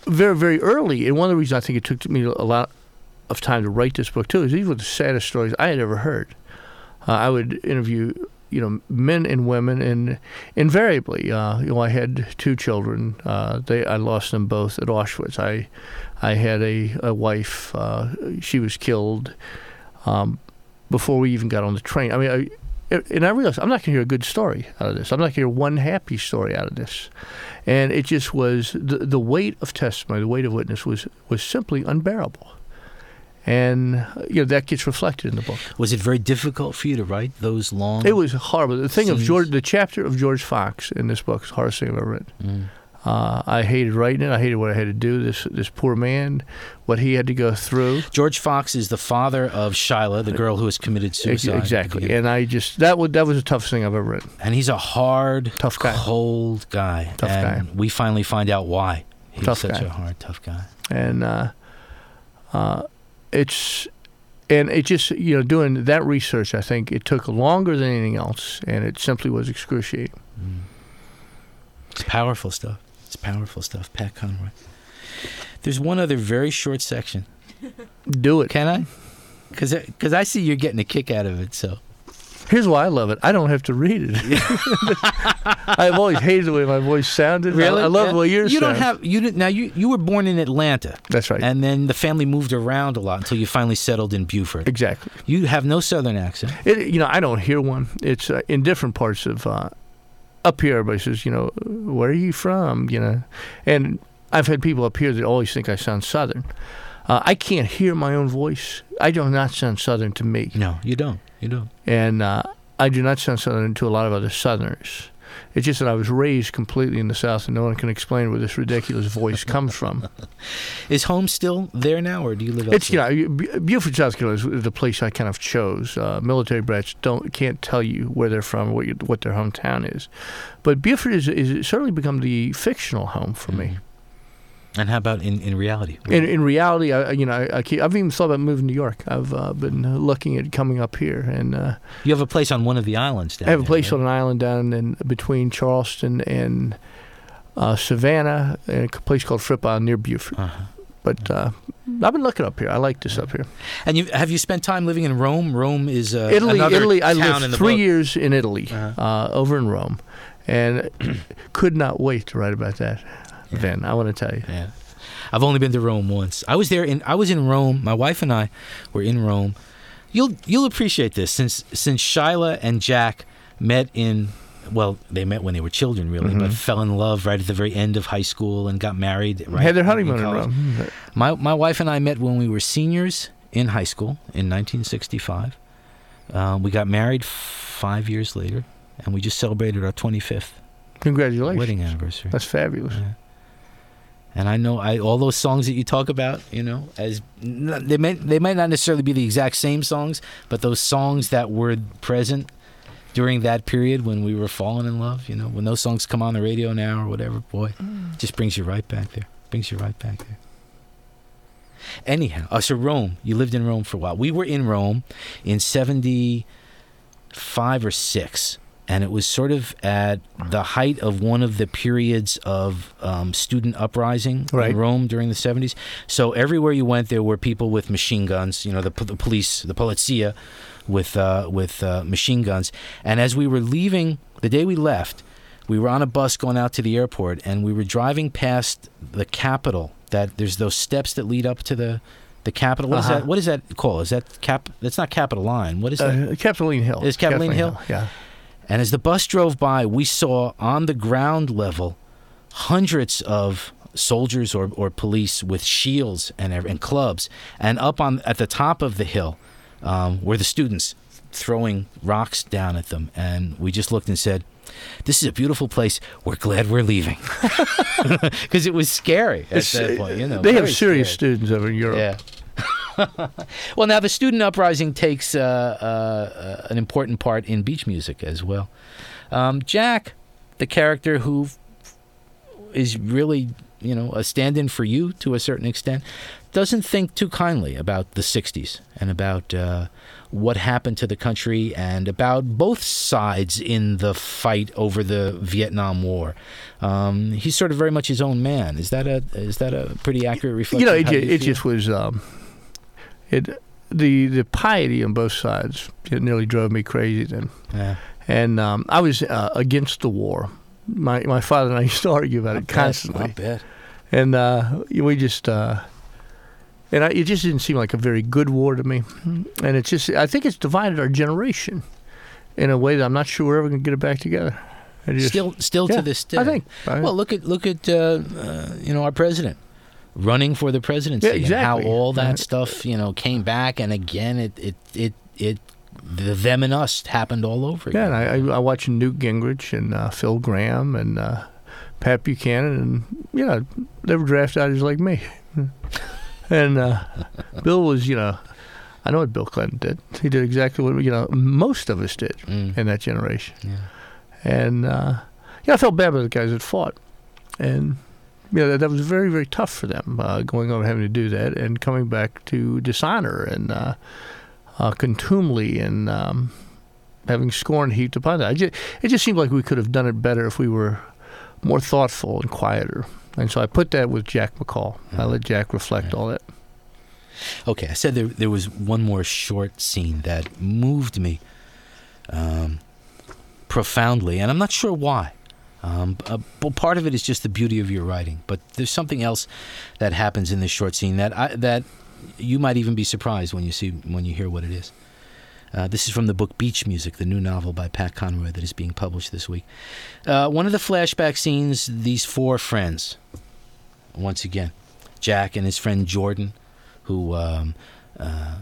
very very early. And one of the reasons I think it took me a lot of time to write this book too is these were the saddest stories I had ever heard. Uh, I would interview. You know, men and women, and invariably, uh, you know, I had two children. Uh, they, I lost them both at Auschwitz. I, I had a, a wife. Uh, she was killed um, before we even got on the train. I mean, I, and I realized I'm not going to hear a good story out of this. I'm not going to hear one happy story out of this. And it just was the the weight of testimony, the weight of witness was was simply unbearable. And uh, you know that gets reflected in the book.
Was it very difficult for you to write those long?
It was horrible. The thing of George, the chapter of George Fox in this book is the hardest thing I've ever written.
Mm.
Uh, I hated writing it. I hated what I had to do. This this poor man, what he had to go through.
George Fox is the father of Shyla, the girl who has committed suicide.
exactly. And I just that was that was the toughest thing I've ever written.
And he's a hard,
Tough guy.
cold guy.
Tough
and
guy.
We finally find out why he's
Tough
such
guy.
a hard, tough guy.
and uh, uh, it's and it just you know doing that research. I think it took longer than anything else, and it simply was excruciating.
It's powerful stuff. It's powerful stuff. Pat Conroy. There's one other very short section.
Do it.
Can I? Because I see you're getting a kick out of it. So
Here's why I love it. I don't have to read it. I've always hated the way my voice sounded. I, I love
Yeah.
the way yours
You don't
sounds.
have you didn't now you you were born in Atlanta.
That's right.
And then the family moved around a lot until you finally settled in Beaufort.
exactly.
You have no southern accent.
It, you know, I don't hear one. It's uh, in different parts of uh, up here. Everybody says, you know, where are you from? You know, and I've had people up here that always think I sound Southern. Uh, I can't hear my own voice. I do not sound Southern to me,
No, you don't. You don't.
and uh, I do not sound Southern to a lot of other Southerners. It's just that I was raised completely in the South, and no one can explain where this ridiculous voice comes from.
Is home still there now, or do you live
It's you know Beaufort, South Carolina is the place I kind of chose. Uh, military brats don't can't tell you where they're from, what you, what their hometown is, but Beaufort is is certainly become the fictional home for me.
And how about in, in reality?
In in reality, I you know I, I keep, I've even thought about moving to New York. I've uh, been looking at coming up here, and uh,
you have a place on one of the islands down
I have a place
right?
on an island down in between Charleston and uh, Savannah, and a place called Fripp Island near Beaufort.
Uh-huh.
But uh, I've been looking up here. I like this up here.
And you have you spent time living in Rome? Rome is uh,
Italy, Italy. I lived
in
three years in Italy,
Uh-huh.
uh, over in Rome, and could not wait to write about that. Then I want to tell you,
Yeah, I've only been to Rome once. I was there in I was in Rome. My wife and I were in Rome. You'll you'll appreciate this since since Shyla and Jack met in well they met when they were children really, but fell in love right at the very end of high school and got married. Right
had their honeymoon in,
college.
Rome.
My my wife and I met when we were seniors in high school in 1965. Uh, we got married five years later, and we just celebrated our 25th
Congratulations,
wedding anniversary.
that's fabulous.
Yeah. And I know I all those songs that you talk about, you know, as they may they might not necessarily be the exact same songs, but those songs that were present during that period when we were falling in love, you know, when those songs come on the radio now or whatever, boy,
Mm.
just brings you right back there. Brings you right back there. Anyhow, uh, so Rome, you lived in Rome for a while. We were in Rome in 75 or 6 and it was sort of at the height of one of the periods of um, student uprising
Right.
in Rome during the 70s. So everywhere you went, there were people with machine guns. You know, the, the police, the polizia, with uh, with uh, machine guns. And as we were leaving, the day we left, we were on a bus going out to the airport, and we were driving past the Capitol. That there's those steps that lead up to the the Capitol. What is
Uh-huh.
that? What is that called? Is that cap? That's not Capitoline. What is that?
Uh, Capitoline Hill.
Is Capitoline Hill?
Yeah.
And as the bus drove by, we saw on the ground level hundreds of soldiers or, or police with shields and, and clubs. And up on at the top of the hill um, were the students throwing rocks down at them. And we just looked and said, this is a beautiful place. We're glad we're leaving. Because it was scary at that point. You know,
they have serious
scary.
students over in Europe.
Yeah. well, now the student uprising takes uh, uh, an important part in beach music as well. Um, Jack, the character who is really, you know, a stand-in for you to a certain extent, doesn't think too kindly about the '60s and about uh, what happened to the country and about both sides in the fight over the Vietnam War. Um, he's sort of very much his own man. Is that a is that a pretty accurate reflection?
you know, it, ju- it just was um, it the the piety on both sides. It nearly drove me crazy then.
Yeah.
And um, I was uh, against the war. My my father and I used to argue about it
Not bad,
constantly,
Not bad.
and uh, we just. Uh, and I, it just didn't seem like a very good war to me, and it's just I think it's divided our generation in a way that I'm not sure we're ever going to get it back together. Just-
Still, still
yeah,
to this day.
I think. I-
Well, look at look at uh, uh, you know our president running for the presidency
Yeah,
and how all that stuff you know came back and again it it it it the them and us happened all over
Yeah,
again.
and I, I, I watched Newt Gingrich and uh, Phil Gramm and uh, Pat Buchanan, and you know they were draft outers like me. and uh, Bill was, you know, I know what Bill Clinton did. He did exactly what you know most of us did
Mm.
in that generation.
Yeah.
And uh, yeah, I felt bad about the guys that fought, and you know that, that was very very tough for them uh, going over having to do that and coming back to dishonor and uh, uh, contumely and um, having scorn heaped upon that. I just, it just seemed like we could have done it better if we were more thoughtful and quieter. And so I put that with Jack McCall. I let Jack reflect all that.
Okay, I said there there was one more short scene that moved me um, profoundly, and I'm not sure why. Um, uh, well, part of it is just the beauty of your writing, but there's something else that happens in this short scene that I, that you might even be surprised when you see when you hear what it is. Uh, this is from the book Beach Music, the new novel by Pat Conroy that is being published this week. Uh, one of the flashback scenes, these four friends, once again, Jack and his friend Jordan, who um, uh,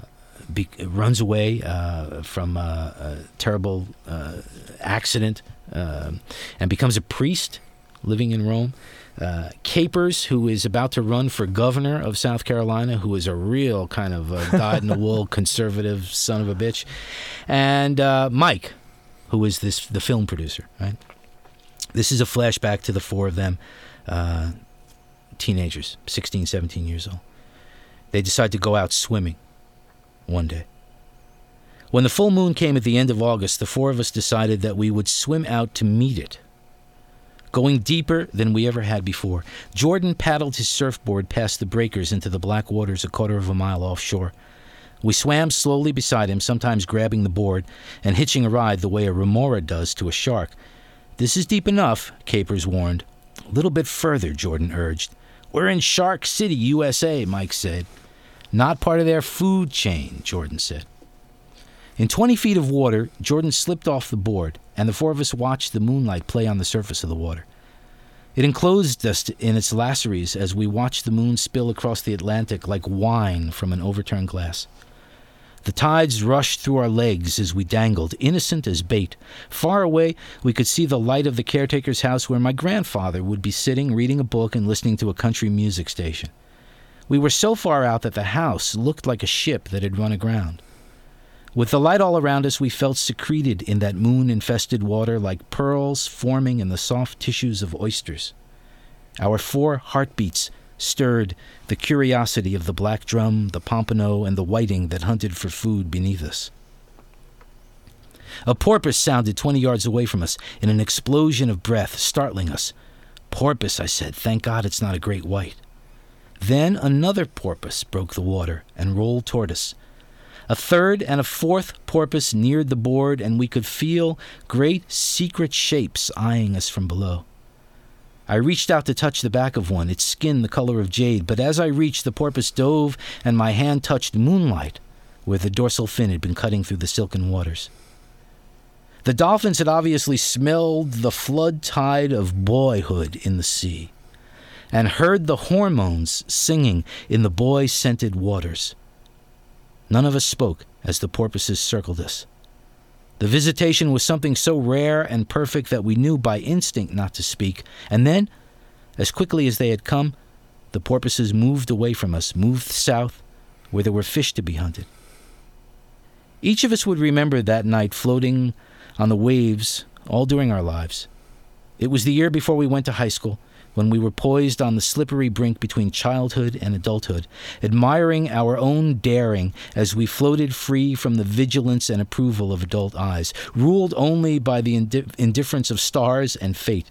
be- runs away uh, from a terrible uh, accident um and becomes a priest living in Rome. Uh, Capers, who is about to run for governor of South Carolina, who is a real kind of uh, dyed-in-the-wool conservative son of a bitch, and uh, Mike, who is this the film producer. Right. This is a flashback to the four of them, uh, teenagers, 16, 17 years old. They decide to go out swimming one day. When the full moon came at the end of August, the four of us decided that we would swim out to meet it. Going deeper than we ever had before, Jordan paddled his surfboard past the breakers into the black waters a quarter of a mile offshore. We swam slowly beside him, sometimes grabbing the board and hitching a ride the way a remora does to a shark. This is deep enough, Capers warned. A little bit further, Jordan urged. We're in Shark City, USA, Mike said. Not part of their food chain, Jordan said. In 20 feet of water, Jordan slipped off the board, and the four of us watched the moonlight play on the surface of the water. It enclosed us in its laceries as we watched the moon spill across the Atlantic like wine from an overturned glass. The tides rushed through our legs as we dangled, innocent as bait. Far away, we could see the light of the caretaker's house where my grandfather would be sitting reading a book and listening to a country music station. We were so far out that the house looked like a ship that had run aground. With the light all around us, we felt secreted in that moon infested water like pearls forming in the soft tissues of oysters. Our four heartbeats stirred the curiosity of the black drum, the pompano, and the whiting that hunted for food beneath us. A porpoise sounded 20 yards away from us in an explosion of breath, startling us. Porpoise, I said. Thank God it's not a great white. Then another porpoise broke the water and rolled toward us. A third and a fourth porpoise neared the board, and we could feel great secret shapes eyeing us from below. I reached out to touch the back of one, its skin the color of jade, but as I reached, the porpoise dove, and my hand touched moonlight, where the dorsal fin had been cutting through the silken waters. The dolphins had obviously smelled the flood tide of boyhood in the sea and heard the hormones singing in the boy scented waters. None of us spoke as the porpoises circled us. The visitation was something so rare and perfect that we knew by instinct not to speak, and then, as quickly as they had come, the porpoises moved away from us, moved south, where there were fish to be hunted. Each of us would remember that night floating on the waves all during our lives. It was the year before we went to high school, when we were poised on the slippery brink between childhood and adulthood, admiring our own daring as we floated free from the vigilance and approval of adult eyes, ruled only by the indi- indifference of stars and fate.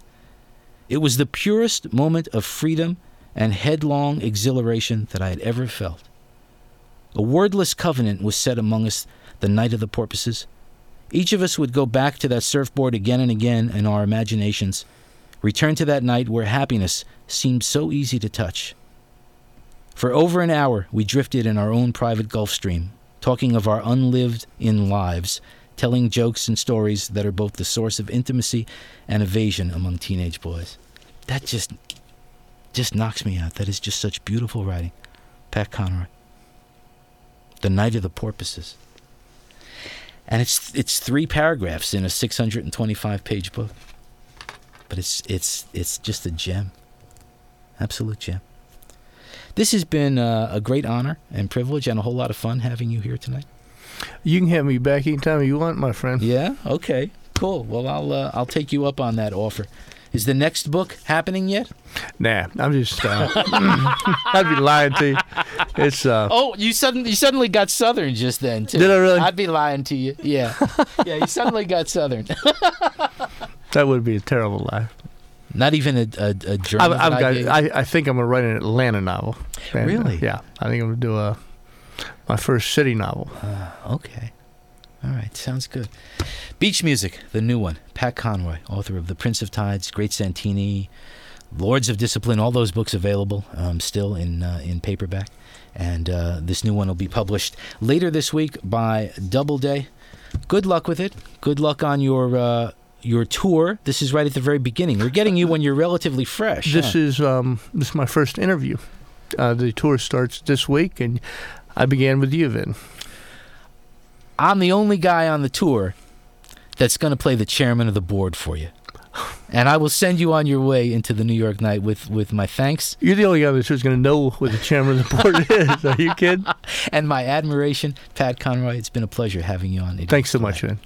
It was the purest moment of freedom and headlong exhilaration that I had ever felt. A wordless covenant was set among us the night of the porpoises. Each of us would go back to that surfboard again and again in our imaginations, return to that night where happiness seemed so easy to touch. For over an hour, we drifted in our own private Gulf Stream, talking of our unlived in lives, telling jokes and stories that are both the source of intimacy and evasion among teenage boys. That just just knocks me out. That is just such beautiful writing. Pat Conroy. The Night of the Porpoises. And it's it's three paragraphs in a 625 page book. But it's it's it's just a gem. Absolute gem. This has been uh, a great honor and privilege and a whole lot of fun having you here tonight.
You can have me back anytime you want, my friend.
Yeah. Okay. Cool. Well, I'll uh, I'll take you up on that offer. Is the next book happening yet?
Nah, I'm just. Uh, I'd be lying to you. It's. Uh,
Oh, you suddenly you suddenly got southern just then too.
Did I really?
I'd be lying to you. Yeah. yeah. You suddenly got southern.
that would be a terrible life.
Not even a a, a German.
I've, I've got. I, I think I'm gonna write an Atlanta novel. And, uh,
Really?
yeah. I think I'm gonna do a my first city novel.
Okay. All right. Sounds good. Beach Music, the new one. Pat Conroy, author of The Prince of Tides, Great Santini, Lords of Discipline, all those books available um, still in uh, in paperback. And uh, this new one will be published later this week by Doubleday. Good luck with it. Good luck on your uh, your tour. This is right at the very beginning. We're getting you when you're relatively fresh.
This
huh?
is um, this is my first interview. Uh, the tour starts this week, and I began with you, Vin.
I'm the only guy on the tour that's going to play the chairman of the board for you. And I will send you on your way into the New York night with, with my thanks
You're the only guy that's going to know what the chairman of the board is. Are you kidding?
and my admiration. Pat Conroy, it's been a pleasure having you on.
Thanks so much, Vin.